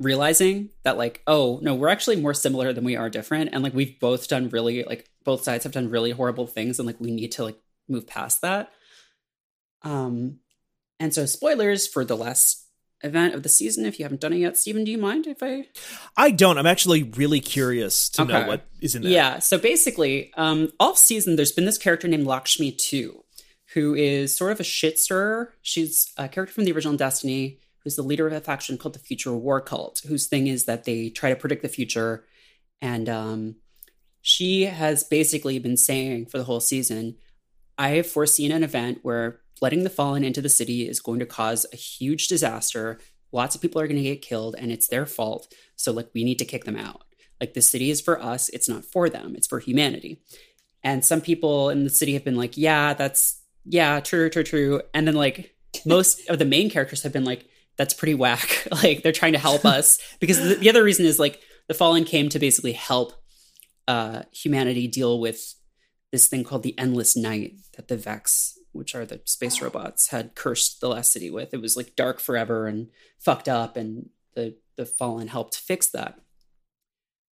S1: realizing that like, oh no, we're actually more similar than we are different, and like we've both done really like both sides have done really horrible things, and like we need to like move past that. Um, and so spoilers for the last event of the season if you haven't done it yet. Stephen, do you mind if I
S3: I don't. I'm actually really curious to know what is in there.
S1: Yeah. So basically, um, all season there's been this character named Lakshmi 2, who is sort of a shit stirrer. She's a character from the original Destiny, who's the leader of a faction called the Future War Cult, whose thing is that they try to predict the future. And um, she has basically been saying for the whole season, I have foreseen an event where letting the fallen into the city is going to cause a huge disaster. Lots of people are going to get killed, and it's their fault. So, like, we need to kick them out. Like, the city is for us, it's not for them, it's for humanity. And some people in the city have been like, yeah, that's, yeah, true, true, true. And then, like, [laughs] most of the main characters have been like, that's pretty whack. [laughs] like, they're trying to help us. Because the, the other reason is, like, the fallen came to basically help uh, humanity deal with this thing called the Endless Night that the Vex, which are the space robots, had cursed the last city with. It was like dark forever and fucked up, and the the Fallen helped fix that.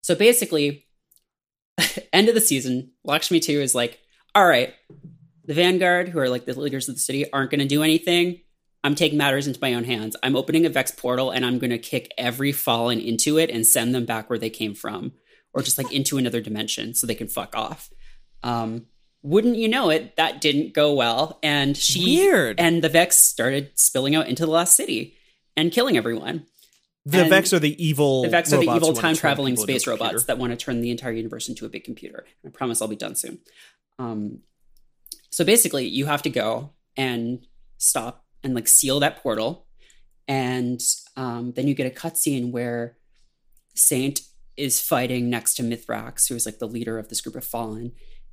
S1: So basically, [laughs] end of the season, Lakshmi 2 is like, all right, the Vanguard, who are like the leaders of the city, aren't going to do anything. I'm taking matters into my own hands. I'm opening a Vex portal and I'm going to kick every Fallen into it and send them back where they came from, or just like into another dimension so they can fuck off. Um, wouldn't you know it, that didn't go well. And she
S3: Weird.
S1: and the Vex started spilling out into the last city and killing everyone.
S3: The
S1: And
S3: Vex are the evil.
S1: The Vex are the evil time traveling space robots that want to turn the entire universe into a big computer. I promise I'll be done soon. Um, so basically, you have to go and stop and like seal that portal, and um, then you get a cutscene where Saint is fighting next to Mithrax, who is like the leader of this group of fallen.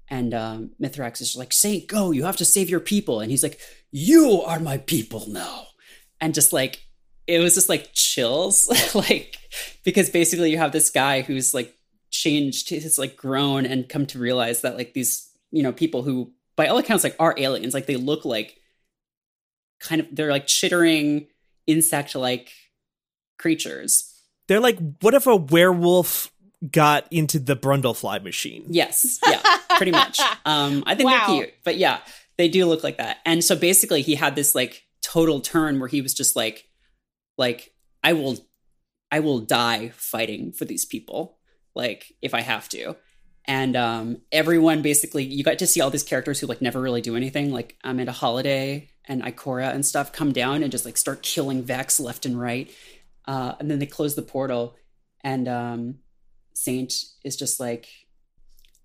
S1: And um, Mithrax is like, Saint, go, you have to save your people. And he's like, You are my people now. And just like it was just like chills, [laughs] like because basically you have this guy who's like changed, has like grown and come to realize that like these you know people who by all accounts like are aliens, like they look like kind of they're like chittering insect like creatures.
S3: They're like, what if a werewolf got into the Brundlefly machine?
S1: Yes, yeah, pretty much. [laughs] Um, I think
S2: Wow.
S1: they're cute, but yeah, they do look like that. And so basically, he had this like total turn where he was just like, like I will, I will die fighting for these people, like if I have to. And um, everyone basically, you got to see all these characters who like never really do anything, like Amanda Holiday and Ikora and stuff, come down and just like start killing Vex left and right. Uh, and then they close the portal, and um, Saint is just like,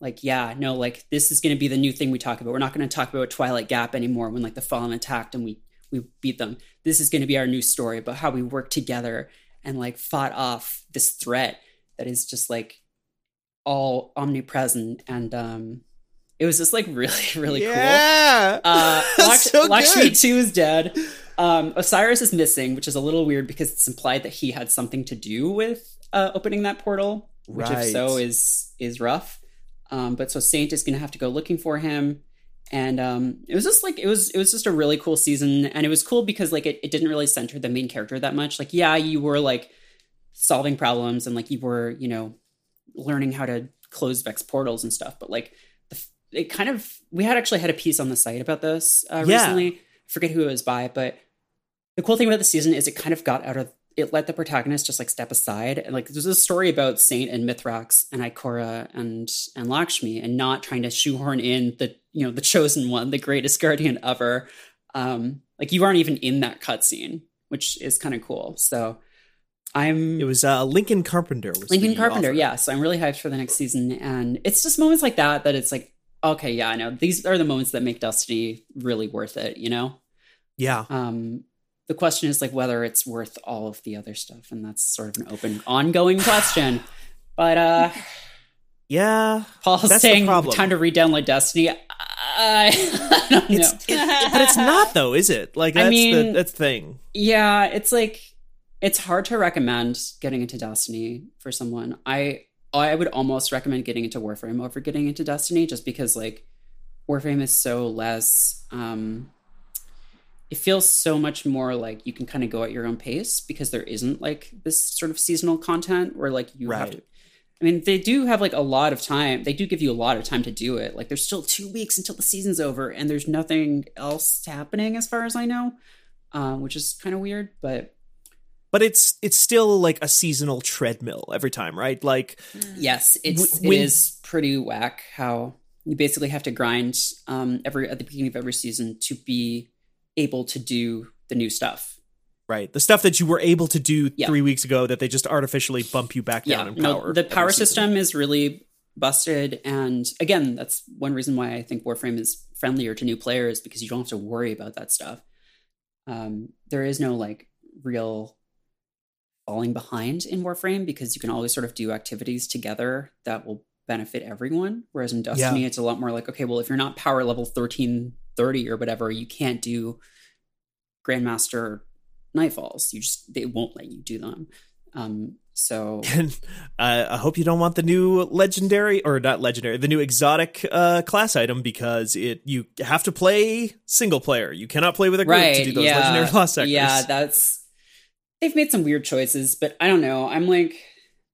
S1: like yeah no like this is going to be the new thing we talk about we're not going to talk about twilight gap anymore when like the fallen attacked and we we beat them this is going to be our new story about how we worked together and like fought off this threat that is just like all omnipresent and um it was just like really [laughs] really cool
S3: yeah.
S1: uh, [laughs]
S3: That's
S1: Laksh-
S3: so
S1: Lakshmi. 2 is dead. Um, Osiris is missing, which is a little weird because it's implied that he had something to do with uh, opening that portal, which
S3: Right.
S1: if so is is rough. Um, but so Saint is going to have to go looking for him, and um, it was just like it was it was just a really cool season, and it was cool because like it, it didn't really center the main character that much. Like yeah, you were like solving problems and like you were you know learning how to close Vex portals and stuff, but like it kind of we had actually had a piece on the site about this uh,
S3: Yeah.
S1: recently. I forget who it was by, but the cool thing about the season is it kind of got out of it let the protagonist just like step aside and like there's a story about Saint and Mithrax and Ikora and and Lakshmi and not trying to shoehorn in the you know the chosen one, the greatest guardian ever. Um, like you aren't even in that cutscene, which is kind of cool. So I'm
S3: It was uh, Lincoln Carpenter. Was
S1: Lincoln Carpenter, yeah. So I'm really hyped for the next season, and it's just moments like that that it's like, okay, yeah, I know these are the moments that make Destiny really worth it. You know,
S3: Yeah.
S1: um, the question is like whether it's worth all of the other stuff, and that's sort of an open, ongoing question. But uh, [sighs]
S3: Yeah.
S1: Paul's
S3: That's
S1: saying time to re-download Destiny. I, I don't know.
S3: It's, it, [laughs] but it's not though, is it? Like
S1: I mean-
S3: the that's the thing.
S1: Yeah, it's like it's hard to recommend getting into Destiny for someone. I I would almost recommend getting into Warframe over getting into Destiny just because like Warframe is so less um it feels so much more like you can kind of go at your own pace because there isn't like this sort of seasonal content where like you have to I mean, they do have like a lot of time. They do give you a lot of time to do it. Like, there's still two weeks until the season's over, and there's nothing else happening as far as I know, um, which is kind of weird. But
S3: But it's it's still like a seasonal treadmill every time, right? Like
S1: yes, it's
S3: when-
S1: it is pretty whack how you basically have to grind um, every at the beginning of every season to be able to do the new stuff.
S3: right, the stuff that you were able to do
S1: Yeah.
S3: three weeks ago that they just artificially bump you back down in
S1: no, the power system is really busted, and again, that's one reason why I think Warframe is friendlier to new players because you don't have to worry about that stuff. Um, there is no like real falling behind in Warframe because you can always sort of do activities together that will benefit everyone. Whereas in Destiny,
S3: Yeah.
S1: it's a lot more like, okay, well, if you're not power level thirteen thirty or whatever, you can't do Grandmaster Nightfalls. You just they won't let you do them. Um, so [laughs]
S3: uh, I hope you don't want the new legendary or not legendary, the new exotic uh, class item because it you have to play single player. You cannot play with a group
S1: right,
S3: to do those
S1: yeah,
S3: legendary class sectors.
S1: Yeah, that's they've made some weird choices, but I don't know. I'm like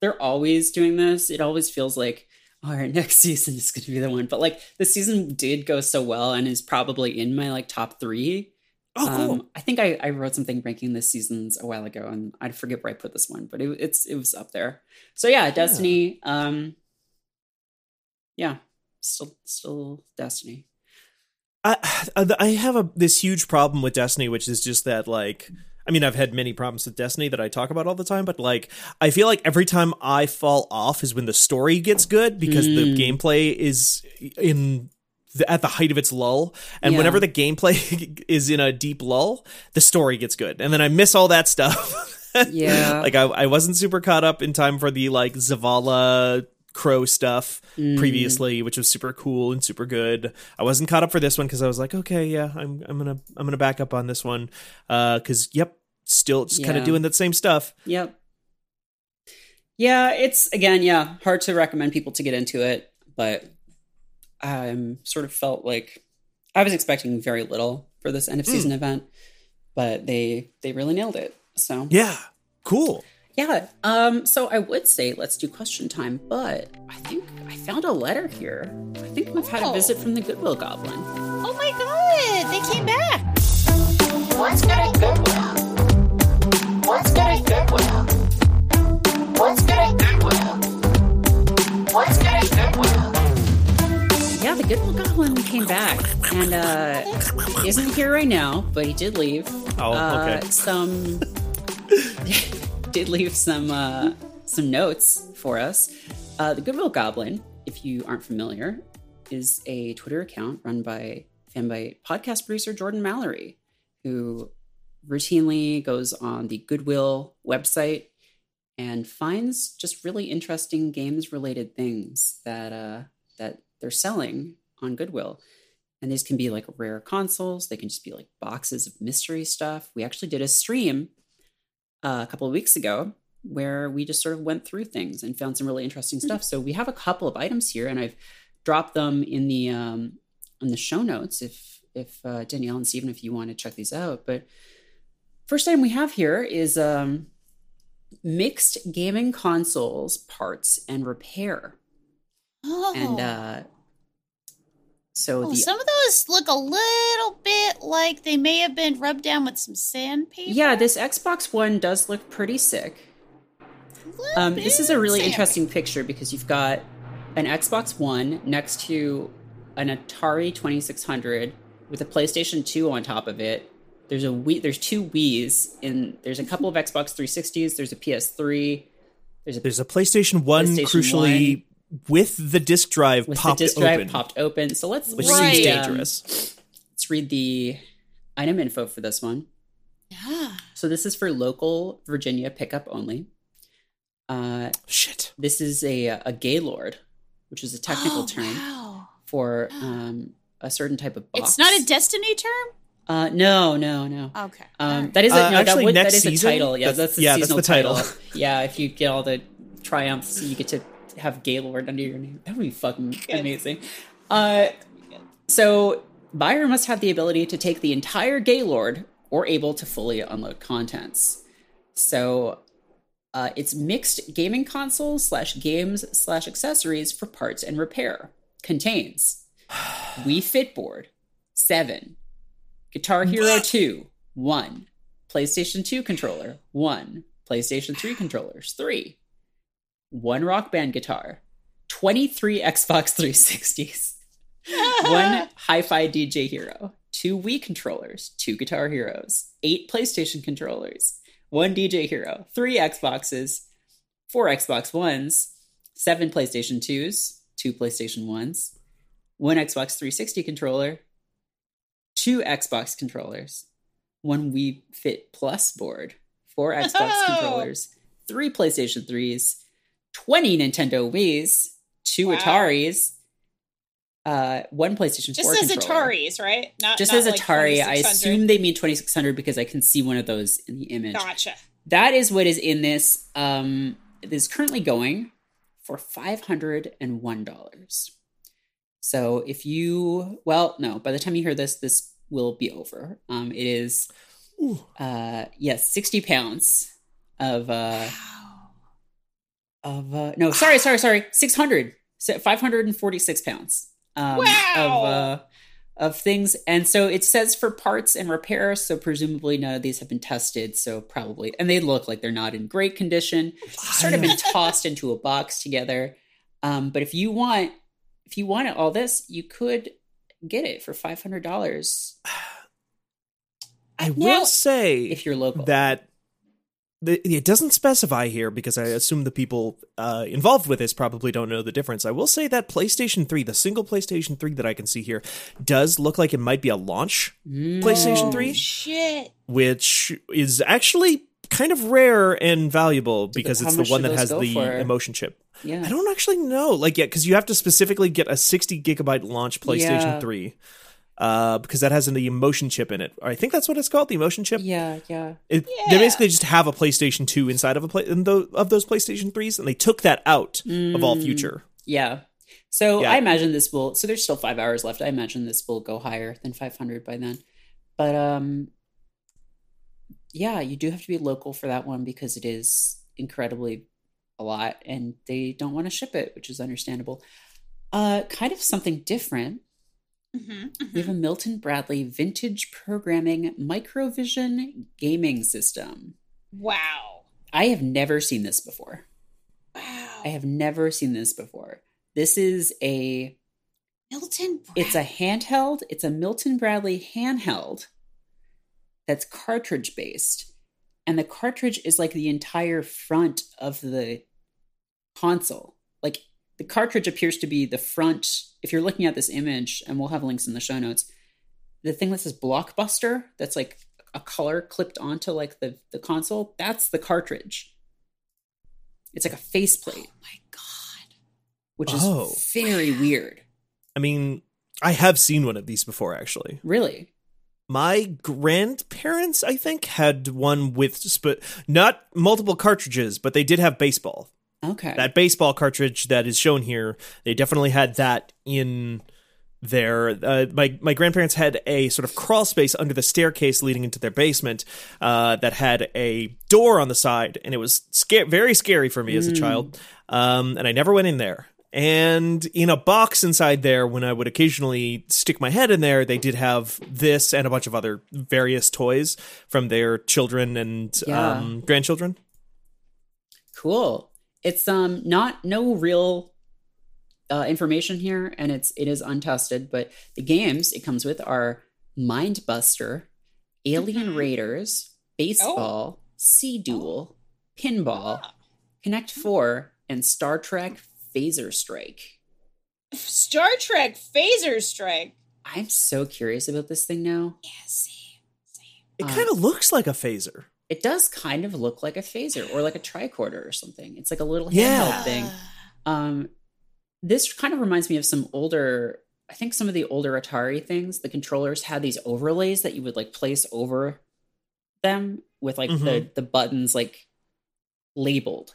S1: they're always doing this. It always feels like all right, [laughs] next season is going to be the one. But like the season did go so well and is probably in my like top three.
S3: oh, cool.
S1: Um, I think I, I wrote something ranking the seasons a while ago, and I forget where I put this one, but it, it's it was up there. So yeah, Destiny. Um, yeah, still still Destiny. [sighs]
S3: I I have a this huge problem with Destiny, which is just that like I mean I've had many problems with Destiny that I talk about all the time, but like I feel like every time I fall off is when the story gets good because the
S1: Mm.
S3: gameplay is in the, at the height of its lull, and
S1: Yeah.
S3: whenever the gameplay [laughs] is in a deep lull, the story gets good, and then I miss all that stuff. [laughs]
S1: Yeah.
S3: like I I wasn't super caught up in time for the like Zavala crow stuff
S1: Mm.
S3: previously which was super cool and super good i wasn't caught up for this one because i was like okay yeah i'm i'm gonna i'm gonna back up on this one uh because yep still just kind of doing that same stuff.
S1: Yep. Yeah, it's again, yeah, hard to recommend people to get into it, but I'm sort of felt like I was expecting very little for this end of season event, but they they really nailed it. So
S3: Yeah, cool.
S1: Yeah, um, so I would say let's do question time, but I think I found a letter here. I think we've had a
S2: Oh.
S1: visit from the Goodwill Goblin.
S2: Oh my god, they came back.
S4: What's good at Goodwill? What's good at Goodwill? What's good at Goodwill? What's good at Goodwill?
S1: Yeah, the Goodwill Goblin came back and uh isn't here right now, but he did leave.
S3: Oh,
S1: uh,
S3: okay.
S1: Some [laughs] did leave some uh some notes for us. Uh the Goodwill Goblin, if you aren't familiar, is a Twitter account run by Fanbyte podcast producer Jordan Mallory, who routinely goes on the Goodwill website and finds just really interesting games related things that uh that they're selling on Goodwill. And these can be like rare consoles, they can just be like boxes of mystery stuff. We actually did a stream uh, a couple of weeks ago where we just sort of went through things and found some really interesting stuff. So we have a couple of items here and I've dropped them in the um in the show notes if if uh, Danielle and Stephen if you want to check these out. But first item we have here is um mixed gaming consoles parts and repair.
S2: Oh,
S1: And uh so
S2: Oh,
S1: the
S2: some of those look a little bit like they may have been rubbed down with some sandpaper.
S1: Yeah, this Xbox One does look pretty sick. Um, this is a really
S2: sandpaper.
S1: interesting picture because you've got an Xbox One next to an Atari 2600 with a PlayStation 2 on top of it. There's a Wii, there's two Wii's and there's a couple of Xbox 360s. There's a PS3. There's a
S3: There's a PlayStation One,
S1: PlayStation
S3: crucially with the disc drive
S1: with
S3: popped
S1: the disc drive
S3: open,
S1: popped open. So let's
S3: which
S1: read,
S3: seems
S1: um,
S3: dangerous.
S1: let's read the item info for this one.
S2: Yeah.
S1: So this is for local Virginia pickup only. Uh,
S3: Shit.
S1: this is a a gaylord, which is a technical
S2: Oh,
S1: term
S2: Wow.
S1: for um, a certain type of box.
S2: It's not a Destiny term.
S1: uh, no, no, no.
S2: Okay.
S1: Um, that is a,
S3: Uh,
S1: no, that,
S3: actually,
S1: would, that
S3: next
S1: is a
S3: season?
S1: title. Yeah,
S3: That's-
S1: that's, the
S3: yeah, that's
S1: seasonal
S3: the title.
S1: title. yeah, if you get all the triumphs, you get to have Gaylord under your name. That would be fucking amazing. Uh, so buyer must have the ability to take the entire Gaylord or able to fully unload contents. So uh, it's mixed gaming consoles slash games slash accessories for parts and repair. Contains [sighs] Wii Fit board, seven. Guitar Hero 2, one. PlayStation 2 controller, one. PlayStation 3 controllers, three. One rock band guitar, 23 Xbox 360s, one [laughs] hi fi DJ Hero, two Wii controllers, two Guitar Heroes, eight PlayStation controllers, one DJ Hero, three Xboxes, four Xbox Ones, seven PlayStation 2s, two PlayStation 1s, one Xbox 360 controller, two Xbox controllers, one Wii Fit Plus board, four Xbox
S2: Oh. [laughs]
S1: controllers, three PlayStation 3s, 20 Nintendo Wii's, two
S2: Wow.
S1: Ataris, uh, one PlayStation
S2: Just
S1: 4
S2: says
S1: controller.
S2: Ataris, right? Not
S1: Just
S2: not
S1: as
S2: like
S1: Atari. I assume they mean 2600 because I can see one of those in the image.
S2: Gotcha.
S1: That is what is in this. Um, it is currently going for five hundred and one dollars. So if you, well, no, by the time you hear this, this will be over. Um, it is,
S3: Ooh.
S1: uh, yes, sixty pounds of uh
S2: Wow.
S1: Of uh no, sorry, sorry, sorry, six hundred, five hundred and forty six pounds. Um,
S2: Wow.
S1: Of uh, of things, and so it says for parts and repairs. So presumably none of these have been tested. So probably, and they look like they're not in great condition. Sort of been tossed into a box together. Um, but if you want, if you want all this, you could get it for five hundred dollars [sighs]
S3: I
S1: Now,
S3: will say
S1: if you're local.
S3: that the, it doesn't specify here because I assume the people uh, involved with this probably don't know the difference. I will say that PlayStation 3, the single PlayStation 3 that I can see here, does look like it might be a launch PlayStation 3,
S2: Shit.
S3: which is actually kind of rare and valuable because it's the one that has the
S1: for?
S3: emotion chip.
S1: yeah,
S3: I don't actually know. Like, yeah, because you have to specifically get a 60 gigabyte launch PlayStation
S1: Yeah.
S3: 3. Uh, because that has the emotion chip in it. I think that's what it's called, the emotion chip.
S1: Yeah, yeah.
S3: It,
S2: Yeah.
S3: They basically just have a PlayStation 2 inside of a play in tho- of those PlayStation 3s, and they took that out of all
S1: Mm.
S3: future.
S1: Yeah. So
S3: Yeah.
S1: I imagine this will so there's still 5 hours left. I imagine this will go higher than 500 by then. But um yeah, you do have to be local for that one because it is incredibly a lot and they don't want to ship it, which is understandable. Uh kind of something different.
S2: Mhm,
S1: We have a Milton Bradley vintage programming microvision gaming system.
S2: Wow.
S1: I have never seen this before.
S2: Wow.
S1: I have never seen this before. This is a
S2: Milton.
S1: it's a handheld, it's a Milton Bradley handheld that's cartridge based. And the cartridge is like the entire front of the console. Like the cartridge appears to be the front. If you're looking at this image, and we'll have links in the show notes, the thing that says Blockbuster, that's like a color clipped onto like the, the console, that's the cartridge. It's like a faceplate,
S2: Oh my god.
S1: which is
S3: Oh.
S1: very weird.
S3: I mean, I have seen one of these before, actually.
S1: Really?
S3: My grandparents, I think, had one with sp- not multiple cartridges, but they did have baseball.
S1: Okay.
S3: That baseball cartridge that is shown here, they definitely had that in there. Uh, my my grandparents had a sort of crawl space under the staircase leading into their basement uh, that had a door on the side, and it was sca- very scary for me as a child. Um, and I never went in there. And in a box inside there, when I would occasionally stick my head in there, they did have this and a bunch of other various toys from their children and
S1: Yeah.
S3: um, grandchildren.
S1: Cool. It's um not no real uh, information here, and it's it is untested. But the games it comes with are Mind Buster, Alien
S2: Mhm.
S1: Raiders, Baseball, Sea Duel, Pinball,
S2: Ah.
S1: Connect Four, and Star Trek Phaser Strike.
S2: Star Trek Phaser Strike.
S1: I'm so curious about this thing now.
S2: Yeah, see. see.
S3: It
S1: Uh,
S3: kind of looks like a phaser.
S1: It does kind of look like a phaser or like a tricorder or something. It's like a little handheld
S3: Yeah.
S1: thing. Um, this kind of reminds me of some older. I think some of the older Atari things. The controllers had these overlays that you would like place over them with like the
S3: Mhm.
S1: the buttons like labeled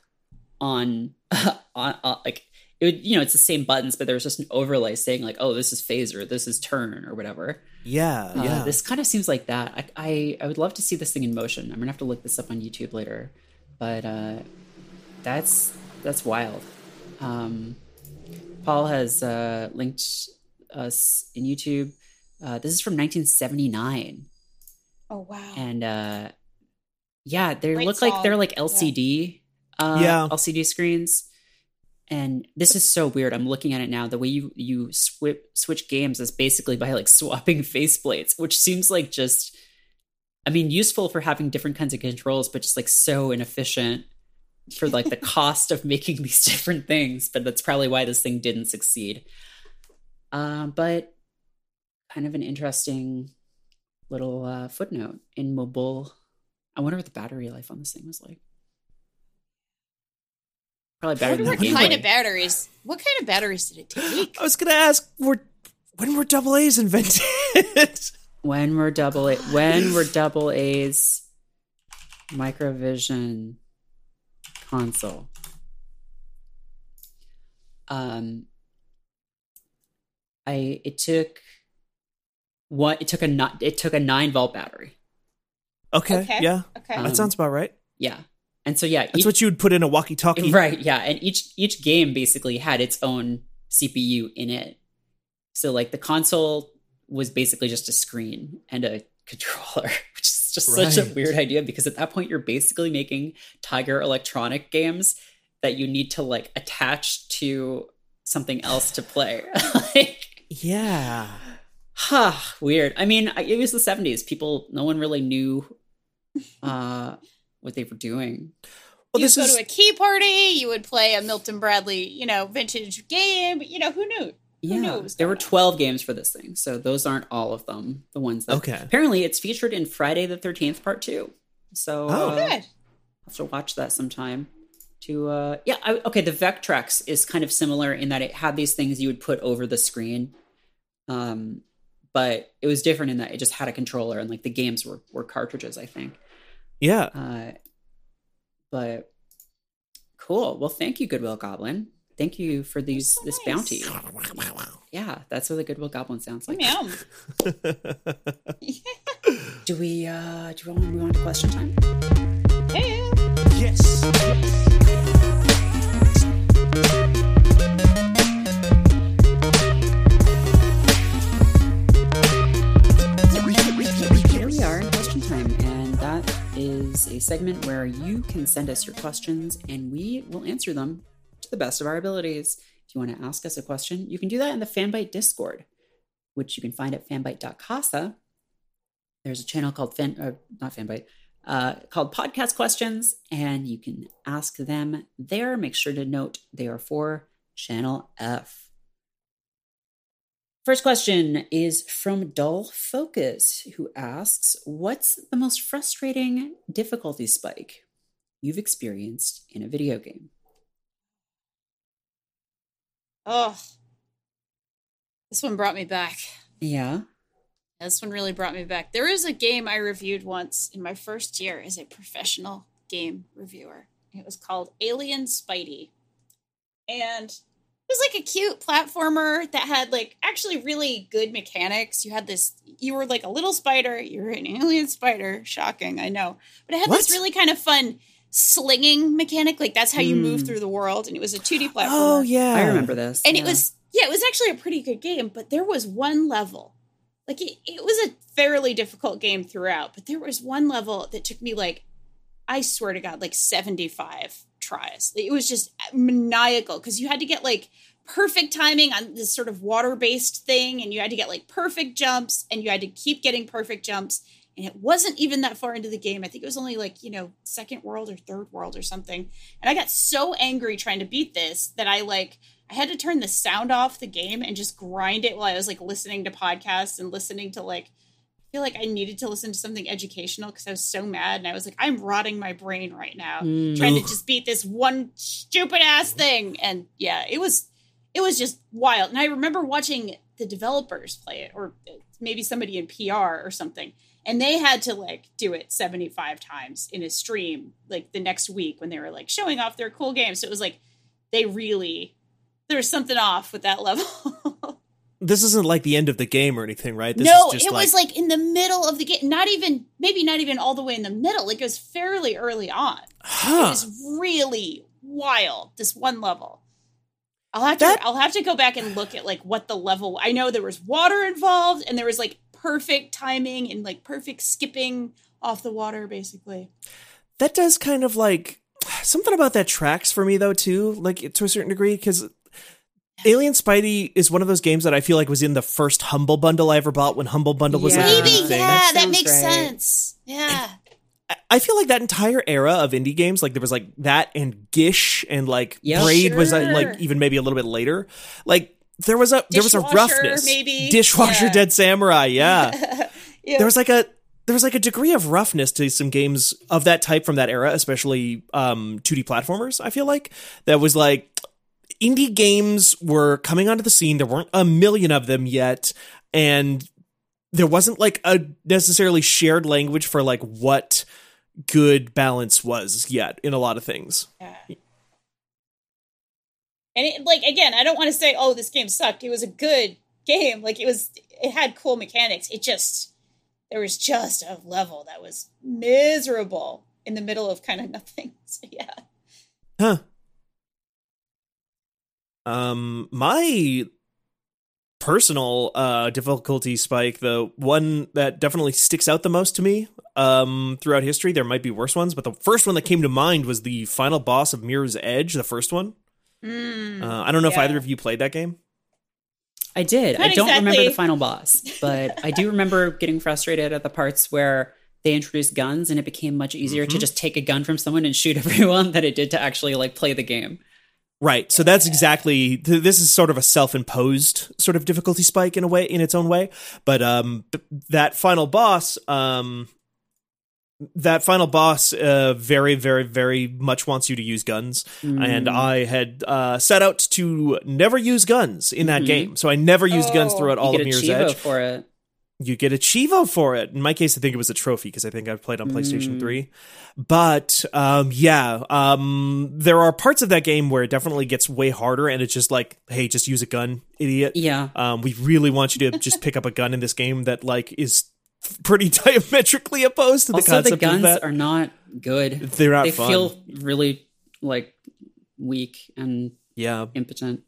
S1: on [laughs] on uh, like it would, you know it's the same buttons but there's just an overlay saying like oh this is phaser this is turn or whatever
S3: Yeah,
S1: uh,
S3: yeah.
S1: This kind of seems like that. I, I I would love to see this thing in motion. I'm gonna have to look this up on YouTube later, but uh, that's that's wild. Um, Paul has uh, linked us in YouTube. Uh, this is from 1979,
S2: Oh wow.
S1: and uh, yeah, they
S2: Great
S1: look like they're like LCD, uh,
S3: Yeah.
S1: LCD screens. And this is so weird. I'm looking at it now. The way you you swi- switch games is basically by like [laughs] swapping faceplates, which seems like just, I mean, useful for having different kinds of controls, but just like so inefficient for like the [laughs] cost of making these [laughs] different things. But that's probably why this thing didn't succeed. Uh, but kind of an interesting little uh, footnote in mobile. I wonder what the battery life on this thing was like. Probably better than
S2: what kind
S1: Boy.
S2: of batteries? What kind of batteries did it take?
S3: I was gonna ask, were when were double A's invented? [laughs]
S1: When we're double A, when we're double A's microvision console. Um I it took what it took a ni- it took a 9 volt battery.
S3: okay,
S2: Okay.
S3: yeah,
S2: Okay.
S1: Um,
S3: that sounds about right.
S1: Yeah. And so yeah,
S3: That's
S1: each-
S3: what you would put in a walkie-talkie,
S1: right, yeah, and each each game basically had its own CPU in it. So like the console was basically just a screen and a [laughs] controller, which is just such a weird idea because at that point you're basically making Tiger Electronic games that you need to like attach to something else to play. [laughs] like,
S3: Yeah,
S1: huh, [sighs] weird. I mean, it was the 70s. People, no one really knew uh, what they were doing.
S3: well,
S2: you
S3: this
S2: would go
S3: is
S2: to a key party, you would play a Milton Bradley, you know, vintage game. You know, who knew? Who knew
S1: Yeah,
S2: it was
S1: there were
S2: going on?
S1: 12 games for this thing, so those aren't all of them. The ones that
S3: Okay.
S1: apparently it's featured in Friday the 13th Part Two. So
S3: Oh.
S1: uh,
S2: Good.
S1: have to watch that sometime. To uh, yeah, I, okay. The Vectrex is kind of similar in that it had these things you would put over the screen, um, but it was different in that it just had a controller and like the games were were cartridges. I think.
S3: Yeah.
S1: Uh, but cool. Well, thank you, Goodwill Goblin. Thank you for these this
S2: nice.
S1: bounty. Yeah, that's what the Goodwill Goblin sounds like.
S2: Yum. [laughs]
S1: Do we uh do we want to move on to question time?
S2: Hey.
S3: yes.
S1: Is a segment where you can send us your questions and we will answer them to the best of our abilities. If you want to ask us a question, you can do that in the Fanbyte Discord, which you can find at fanbyte.casa. There's a channel called Fan, uh, not Fanbyte, uh, called Podcast Questions, and you can ask them there. Make sure to note they are for Channel F. First question is from Dull Focus, who asks, What's the most frustrating difficulty spike you've experienced in a video game?
S2: Oh. This one brought me back.
S1: Yeah.
S2: This one really brought me back. There is a game I reviewed once in my first year as a professional game reviewer. It was called Alien Spidey. And was like a cute platformer that had like actually really good mechanics. You had this you were like a little spider, you were an alien spider. Shocking, I know. But it had this really kind of fun slinging mechanic. Like that's how you move
S1: Hmm.
S2: through the world. And it was a 2D platformer.
S3: Oh yeah.
S1: I remember this.
S2: And
S1: yeah.
S2: it was yeah, it was actually a pretty good game, but there was one level. Like it, it was a fairly difficult game throughout, but there was one level that took me like I swear to God, like 75 tries. It was just maniacal because you had to get like perfect timing on this sort of water based thing, and you had to get like perfect jumps, and you had to keep getting perfect jumps. And it wasn't even that far into the game. I think it was only like, you know, second world or third world or something. And I got so angry trying to beat this that I like, I had to turn the sound off the game and just grind it while I was like listening to podcasts and listening to like feel like I needed to listen to something educational because I was so mad and I was like, I'm rotting my brain right now
S1: Mm.
S2: trying to just beat this one stupid ass thing. And yeah, it was it was just wild. And I remember watching the developers play it, or maybe somebody in PR or something, and they had to like do it 75 times in a stream like the next week when they were like showing off their cool games. So it was like they really there's something off with that level. [laughs]
S3: This isn't like the end of the game or anything, right? This
S2: no,
S3: is just
S2: it was like in the middle of the game. Not even, maybe not even all the way in the middle. Like it was fairly early on. It was really wild. This one level. I'll have to.
S3: That-
S2: I'll have to go back and look at like what the level. I know there was water involved, and there was like perfect timing and like perfect skipping off the water, basically.
S3: that does kind of like [sighs] something about that tracks for me though too like to a certain degree because alien spidey is one of those games that i feel like was in the first humble bundle i ever bought when humble bundle was like
S1: Yeah.
S3: a
S2: Maybe,
S3: thing
S2: yeah,
S1: That
S2: that, makes
S1: right.
S2: sense. Yeah,
S3: I- i feel like that entire era of indie games like there was like that and gish and like
S1: Yeah.
S3: braid was uh, like even maybe a little bit later like there was a there was a roughness
S2: maybe.
S3: dishwasher
S2: Yeah.
S3: dead samurai yeah [laughs]
S2: yeah.
S3: there was like a there was like a degree of roughness to some games of that type from that era, especially um, 2D platformers. I feel like that was like indie games were coming onto the scene. There weren't a million of them yet, and there wasn't like a necessarily shared language for like what good balance was yet in a lot of things.
S2: Yeah. And it, like again, I don't want to say, "Oh, this game sucked." It was a good game. Like it was, it had cool mechanics. It just there was just a level that was miserable in the middle of kind of [laughs] nothing. So yeah,
S3: Huh. Um, my personal uh difficulty spike, the one that definitely sticks out the most to me um throughout history, there might be worse ones, but the first one that came to mind was the final boss of Mirror's Edge, the first one.
S2: Mm.
S3: Uh, I don't know if either of you played that game.
S1: I did. I don't remember the final boss, but I do remember getting frustrated at the parts where they introduced guns and it became much easier
S3: Mm-hmm.
S1: to just take a gun from someone and shoot [laughs] everyone than it did to actually like play the game.
S3: Right. So that's exactly th- this is sort of a self-imposed sort of difficulty spike in a way in its own way, but um b- that final boss um that final boss uh very very very much wants you to use guns and I had uh set out to never use guns in that
S1: Mhm.
S3: game. So I never used guns
S2: Oh.
S3: throughout all
S1: you
S3: of
S1: get a
S3: Mirror's
S1: cheevo
S3: Edge.
S1: for it.
S3: You get a cheevo for it. In my case, I think it was a trophy because I think I played on PlayStation 3. But um, yeah, um, there are parts of that game where it definitely gets way harder and it's just like, hey, just use a gun, idiot.
S1: Yeah.
S3: Um, we really want you to just pick up a gun in this game that like is pretty [laughs] diametrically opposed to the
S1: Also, the
S3: concept of
S1: guns
S3: that.
S1: are not good.
S3: They're not
S1: They
S3: fun.
S1: feel really like weak and
S3: yeah.
S1: impotent.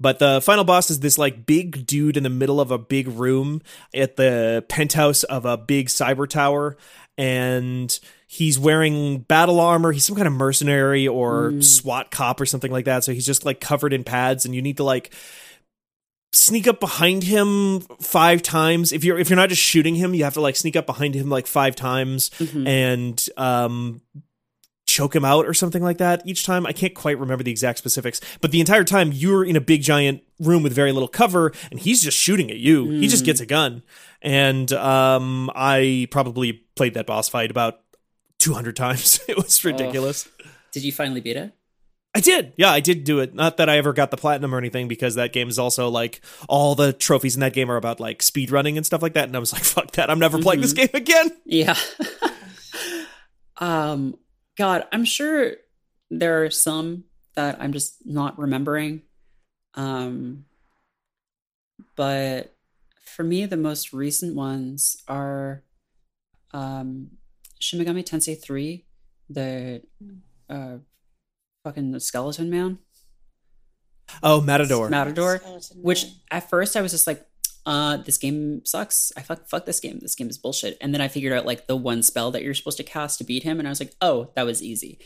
S3: But the final boss is this like big dude in the middle of a big room at the penthouse of a big cyber tower. And he's wearing battle armor. He's some kind of mercenary or SWAT cop or something like that. So he's just like covered in pads and you need to like sneak up behind him five times. If you're if you're not just shooting him, you have to like sneak up behind him like five times and um choke him out or something like that each time. I can't quite remember the exact specifics, but the entire time you're in a big giant room with very little cover and he's just shooting at you. He just gets a gun. And um I probably played that boss fight about 200 times. [laughs] it was ridiculous.
S1: Did you finally beat it?
S3: I did. Yeah, I did do it. Not that I ever got the platinum or anything because that game is also like all the trophies in that game are about like speed running and stuff like that and I was like [laughs] fuck that. I'm never playing this game again.
S1: Yeah. [laughs] um god, I'm sure there are some that I'm just not remembering. Um but for me the most recent ones are um Shin Megami Tensei 3, the uh fucking skeleton man.
S3: Oh, Matador.
S1: Matador,
S2: Skeleton
S1: which
S2: Man.
S1: at first I was just like, uh, this game sucks. I fuck fuck this game. This game is bullshit. And then I figured out like the one spell that you're supposed to cast to beat him, and I was like, oh, that was easy.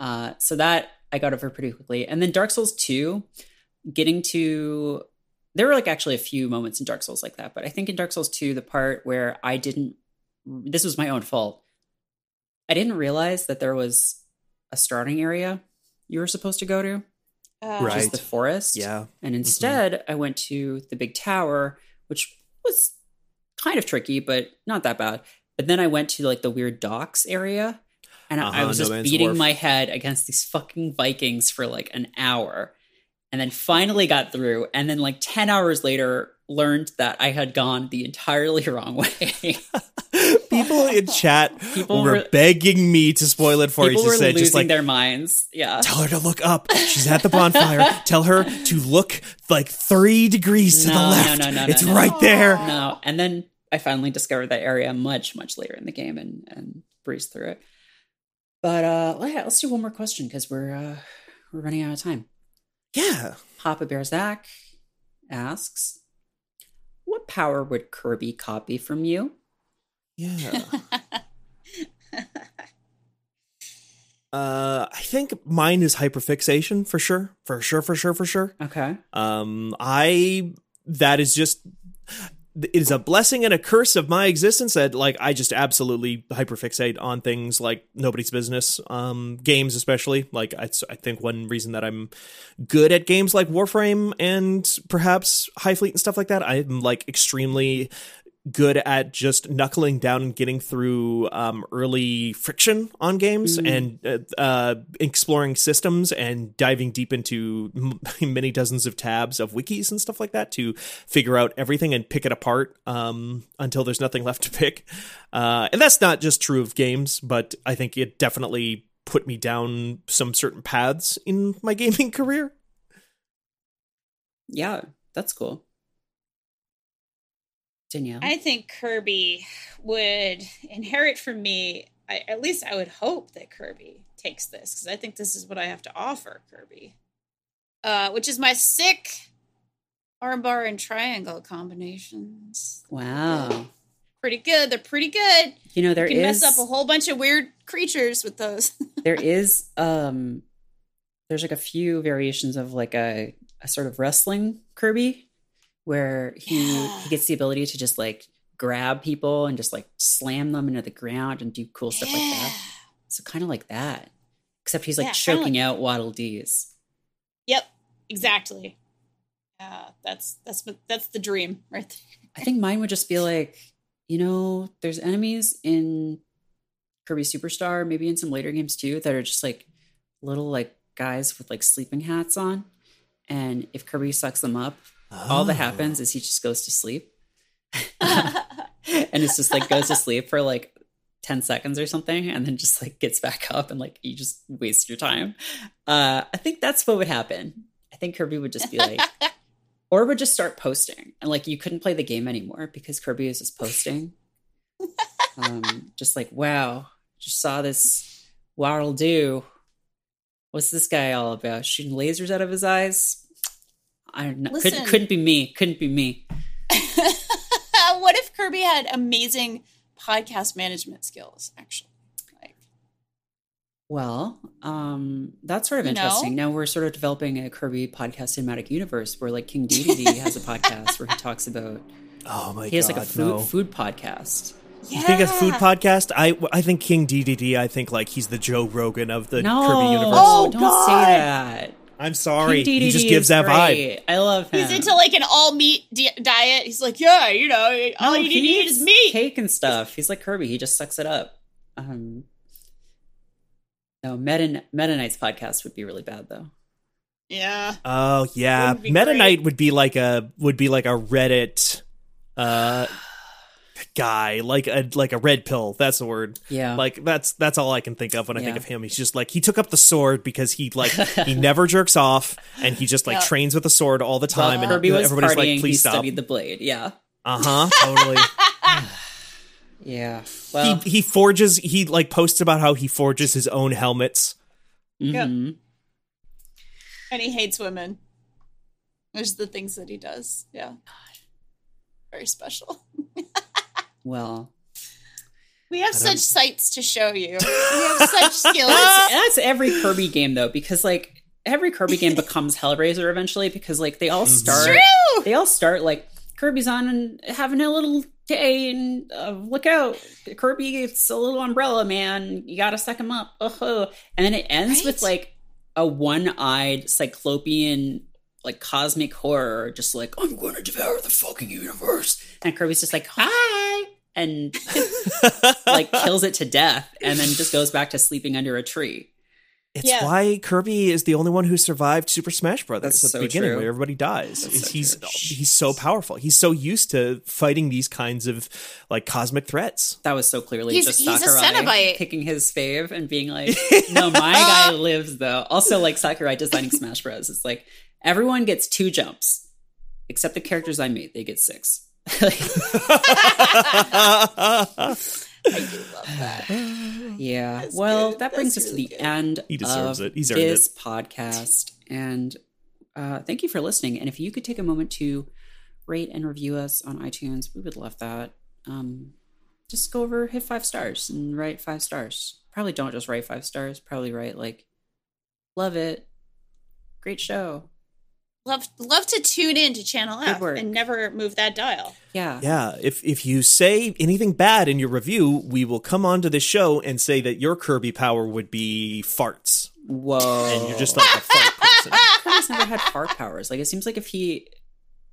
S1: Uh, so that I got over pretty quickly. And then Dark Souls 2, getting to there were like actually a few moments in Dark Souls like that, but I think in Dark Souls 2, the part where I didn't this was my own fault. I didn't realize that there was a starting area you were supposed to go to,
S2: Uh,
S1: which is the forest.
S3: Yeah.
S1: And instead, I went to the big tower, which was kind of tricky, but not that bad. But then I went to like the weird docks area, and I- I
S3: Uh-huh,
S1: was just beating
S3: Wharf.
S1: my head against these fucking Vikings for like an hour. And then finally got through. And then, like 10 hours later, learned that I had gone the entirely [laughs] wrong way. [laughs]
S3: People in chat [laughs]
S1: People
S3: were,
S1: were-
S3: begging me to spoil it for
S1: People
S3: you.
S1: were
S3: say,
S1: losing
S3: just like,
S1: their minds. Yeah.
S3: tell her to look up. She's at the bonfire. [laughs] tell her to look like three degrees to
S1: No,
S3: the left.
S1: no, no,
S3: it's
S1: no, no.
S3: right there.
S1: No. And then I finally discovered that area much, much later in the game and, and breezed through it. But uh let's do one more question because we're uh we're running out of time.
S3: Yeah.
S1: Papa Bear Zach asks, What power would Kirby copy from you?
S3: Yeah. [laughs] uh, I think mine is hyperfixation for sure. For sure, for sure, for sure.
S1: Okay.
S3: Um, I that is just it is a blessing and a curse of my existence that like I just absolutely hyperfixate on things like nobody's business. Um, games especially like I, I think one reason that I'm good at games like Warframe and perhaps HighFleet and stuff like that. I'm like extremely good at just knuckling down and getting through um, early friction on games and uh, uh, exploring systems and diving deep into m- [laughs] many dozens of tabs of wikis and stuff like that to figure out everything and pick it apart um, until there's nothing left to pick. Uh, and that's not just true of games, but I think it definitely put me down some certain paths in my [laughs] gaming career.
S1: Yeah, that's cool. Danielle.
S2: I think Kirby would inherit from me. I, at least I would hope that Kirby takes this because I think this is what I have to offer Kirby, uh, which is my sick armbar and triangle combinations.
S1: wow.
S2: Pretty good. They're pretty good.
S1: You know, there
S2: you can
S1: is
S2: mess up a whole bunch of weird creatures with those. [laughs]
S1: there is um there's like a few variations of like a, a sort of wrestling Kirby where he
S2: Yeah.
S1: he gets the ability to just like grab people and just like slam them into the ground and do cool stuff like that. So kind of like that. Except he's like
S2: Yeah,
S1: choking out Waddle Dees.
S2: Yep, exactly. Yeah, that's that's that's the dream right there.
S1: I think mine would just be like, you know, there's enemies in Kirby Superstar, maybe in some later games too, that are just like little like guys with like sleeping hats on. And if Kirby sucks them up, all that
S3: Oh.
S1: happens is he just goes to sleep. [laughs] [laughs] and it's just like goes to sleep for like 10 seconds or something and then just like gets back up and like you just waste your time. Uh I think that's what would happen. I think Kirby would just be like [laughs] or would just start posting and like you couldn't play the game anymore because Kirby is just posting. um just like wow, just saw this Waddle Doo. What's this guy all about? Shooting lasers out of his eyes? I don't know.
S2: Listen.
S1: Couldn't, couldn't be me. Couldn't be me. [laughs]
S2: what if Kirby had amazing podcast management skills? Actually, like
S1: Well, um, that's sort of
S2: You know?
S1: interesting. Now we're sort of developing a Kirby podcast cinematic universe where like King Dedede has a podcast where he [laughs] talks about
S3: Oh my
S1: he has
S3: god,
S1: like a food
S3: no.
S1: food podcast.
S3: You think a food podcast? I I think King Dedede. I think like he's the Joe Rogan of the
S1: no,
S3: Kirby universe.
S2: Oh,
S1: don't
S2: God.
S1: say that.
S3: I'm sorry,
S1: King
S3: he just gives
S1: is
S3: that vibe.
S1: I love him.
S2: He's into like an all meat di- diet. He's like, yeah, you know, all
S1: No,
S2: you need to
S1: he
S2: eat is meat.
S1: cake and stuff. He's like Kirby. He just sucks it up. Um, no, Meta Meta Knight's podcast would be really bad though.
S2: Yeah.
S3: Oh yeah, Meta
S2: great.
S3: Knight would be like a would be like a Reddit uh guy, like a like a red pill. That's the word.
S1: Yeah,
S3: Like that's that's all I can think of when I think of him. He's just like he took up the sword because he like he [laughs] never jerks off and he just like
S2: Yeah.
S3: trains with the sword all the
S1: While
S3: time. and
S1: Kirby was
S3: everybody's
S1: partying.
S3: like,
S1: he
S3: please stop.
S1: studied the blade. Yeah,
S3: Uh huh. Totally. [laughs]
S1: yeah. Well,
S3: he he forges. He like posts about how he forges his own helmets.
S1: mhm.
S2: And he hates women. There's the things that he does. Yeah. Very special. [laughs]
S1: well,
S2: We have such sights to show you. [laughs] We have such skills.
S1: that's, that's every Kirby game though, because like every Kirby game [laughs] becomes Hellraiser eventually, because like they all start,
S2: True.
S1: they all start like Kirby's on and having a little day, and uh, look out, Kirby, gets a little umbrella man. You gotta suck him up, uh and then it ends with like a one-eyed cyclopean. Like cosmic horror, just like I'm going to devour the fucking universe, and Kirby's just like hi, and [laughs] like kills it to death and then just goes back to sleeping under a tree.
S3: It's
S2: Yeah.
S3: why Kirby is the only one who survived Super Smash Brothers
S1: That's
S3: at
S1: so
S3: the beginning,
S1: true.
S3: where everybody dies.
S1: So
S3: he's
S1: true.
S3: he's so powerful. He's so used to fighting these kinds of like cosmic threats.
S1: That was so clearly
S2: He's-
S1: just
S2: he's a
S1: Sakurai
S2: Cenobite.
S1: picking his fave and being like, [laughs] "No, my guy lives though." Also, like Sakurai designing Smash Bros. It's like everyone gets two jumps, except the characters I made. They get six.
S2: I do love that.
S1: Yeah.
S2: That's
S1: well,
S2: good.
S1: that brings
S2: That's
S1: us
S2: really
S1: to the
S2: good.
S1: end
S3: He deserves
S1: of
S3: it. He's earned
S1: this podcast. And uh, thank you for listening. And if you could take a moment to rate and review us on iTunes, we would love that. Um, just go over, hit five stars, and write five stars. Probably don't just write five stars. Probably write like, love it, great show.
S2: Love love to tune in to Channel
S1: Good
S2: F and never move that dial.
S1: Yeah.
S3: Yeah, if if you say anything bad in your review, we will come onto the show and say that your Kirby power would be farts,
S1: Whoa.
S3: and you're just like a fart [laughs] person.
S1: Kirby's never had fart powers. Like it seems like if he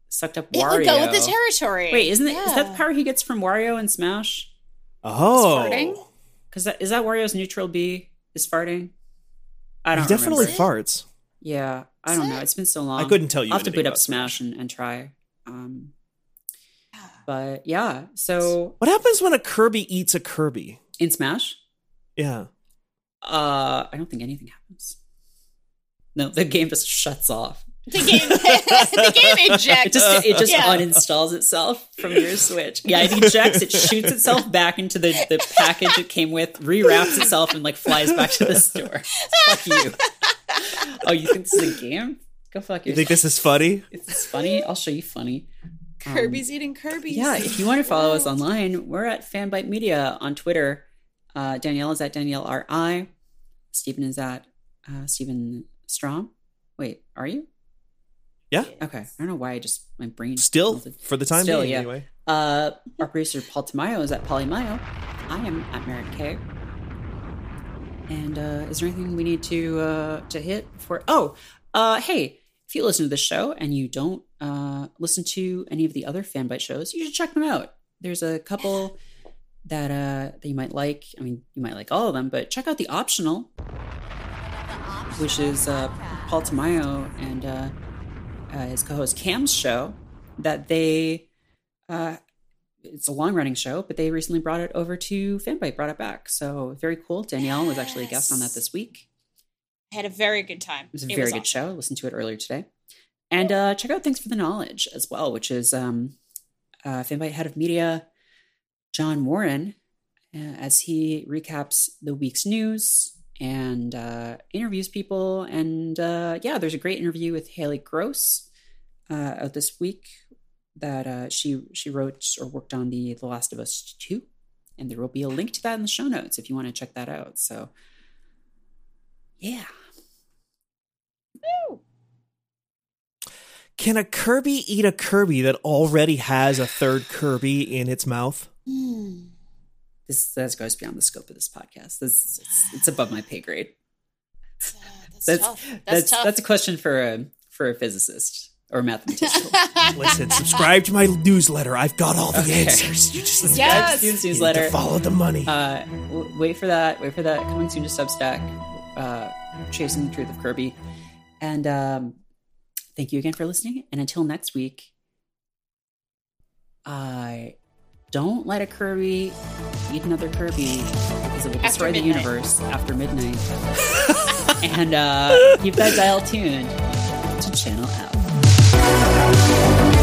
S1: sucked up Wario.
S2: It would go with the territory.
S1: Wait, isn't it? Is that the power he gets from Wario and Smash?
S3: Oh,
S2: farting?
S1: Because that is that Wario's neutral B is farting. I don't He
S3: definitely
S1: remember.
S3: farts.
S1: Yeah, I
S2: Is
S1: don't know.
S2: it?
S1: It's been so long.
S3: I couldn't tell you
S1: I'll have to
S3: anything
S1: boot up
S3: about
S1: Smash and, and try. Um, but yeah, so
S3: What happens when a Kirby eats a Kirby?
S1: in Smash,
S3: Yeah.
S1: uh, I don't think anything happens. No, the game just shuts off.
S2: The game, [laughs] the game ejects.
S1: It just it just
S2: Yeah.
S1: uninstalls itself from your Switch. Yeah, it ejects. It shoots itself back into the, the package it came with, rewraps itself, and like flies back to the store. Fuck you. Oh, you think this is a game? Go fuck
S3: You
S1: yourself.
S3: think this is funny?
S1: If it's funny, I'll show you funny.
S2: Kirby's eating Kirby's.
S1: Yeah, if you want to follow us online, we're at Fanbyte Media on Twitter. Uh, Danielle is at Danielle R.I. Steven is at uh, Steven Strom. Wait, are you?
S3: Yeah.
S1: Okay. I don't know why I just, my brain.
S3: Still,
S1: melted.
S3: for the time
S1: Still,
S3: being,
S1: yeah.
S3: anyway.
S1: Uh, our producer Paul Tamayo is at Polymayo. I am at Merritt K. And uh, is there anything we need to uh, to hit for? Oh, uh, hey, if you listen to this show and you don't uh, listen to any of the other Fanbyte shows, you should check them out. There's a couple that uh, that you might like. I mean, you might like all of them, but check out the optional, which is uh, Paul Tamayo and uh, uh, his co-host Cam's show that they uh, it's a long running show, but they recently brought it over to Fanbyte, brought it back. So very cool. Danielle was actually a guest on that this week.
S2: I had a very good time.
S1: It was a very good
S2: awesome.
S1: show. I listened to it earlier today. And uh, check out Thanks for the Knowledge as well, which is um, uh, Fanbyte head of media, John Warren, uh, as he recaps the week's news and uh, interviews people. And uh, yeah, there's a great interview with Halley Gross uh, out this week that uh, she she wrote or worked on the The Last of Us Two, and there will be a link to that in the show notes if you want to check that out. So yeah.
S3: Can a Kirby eat a Kirby that already has a third Kirby in its mouth?
S2: Hmm.
S1: This that goes beyond the scope of this podcast. This it's, it's above my pay grade.
S2: Uh, that's,
S1: That's
S2: tough.
S1: that's
S2: That's,
S1: that's, a question for a for a physicist or a mathematician. [laughs]
S3: Listen, subscribe to my newsletter. I've got all the
S1: Okay.
S3: answers. You just
S1: Subscribe
S2: Yes.
S1: to Steven's
S3: you need
S1: newsletter.
S3: to follow the money.
S1: Uh, w- wait for that. Wait for that. Coming soon to Substack. Uh, Chasing the truth of Kirby. And um, thank you again for listening. And until next week, I don't let a Kirby eat another Kirby because it will destroy the universe after midnight. [laughs] and uh, keep that dial tuned to Channel F.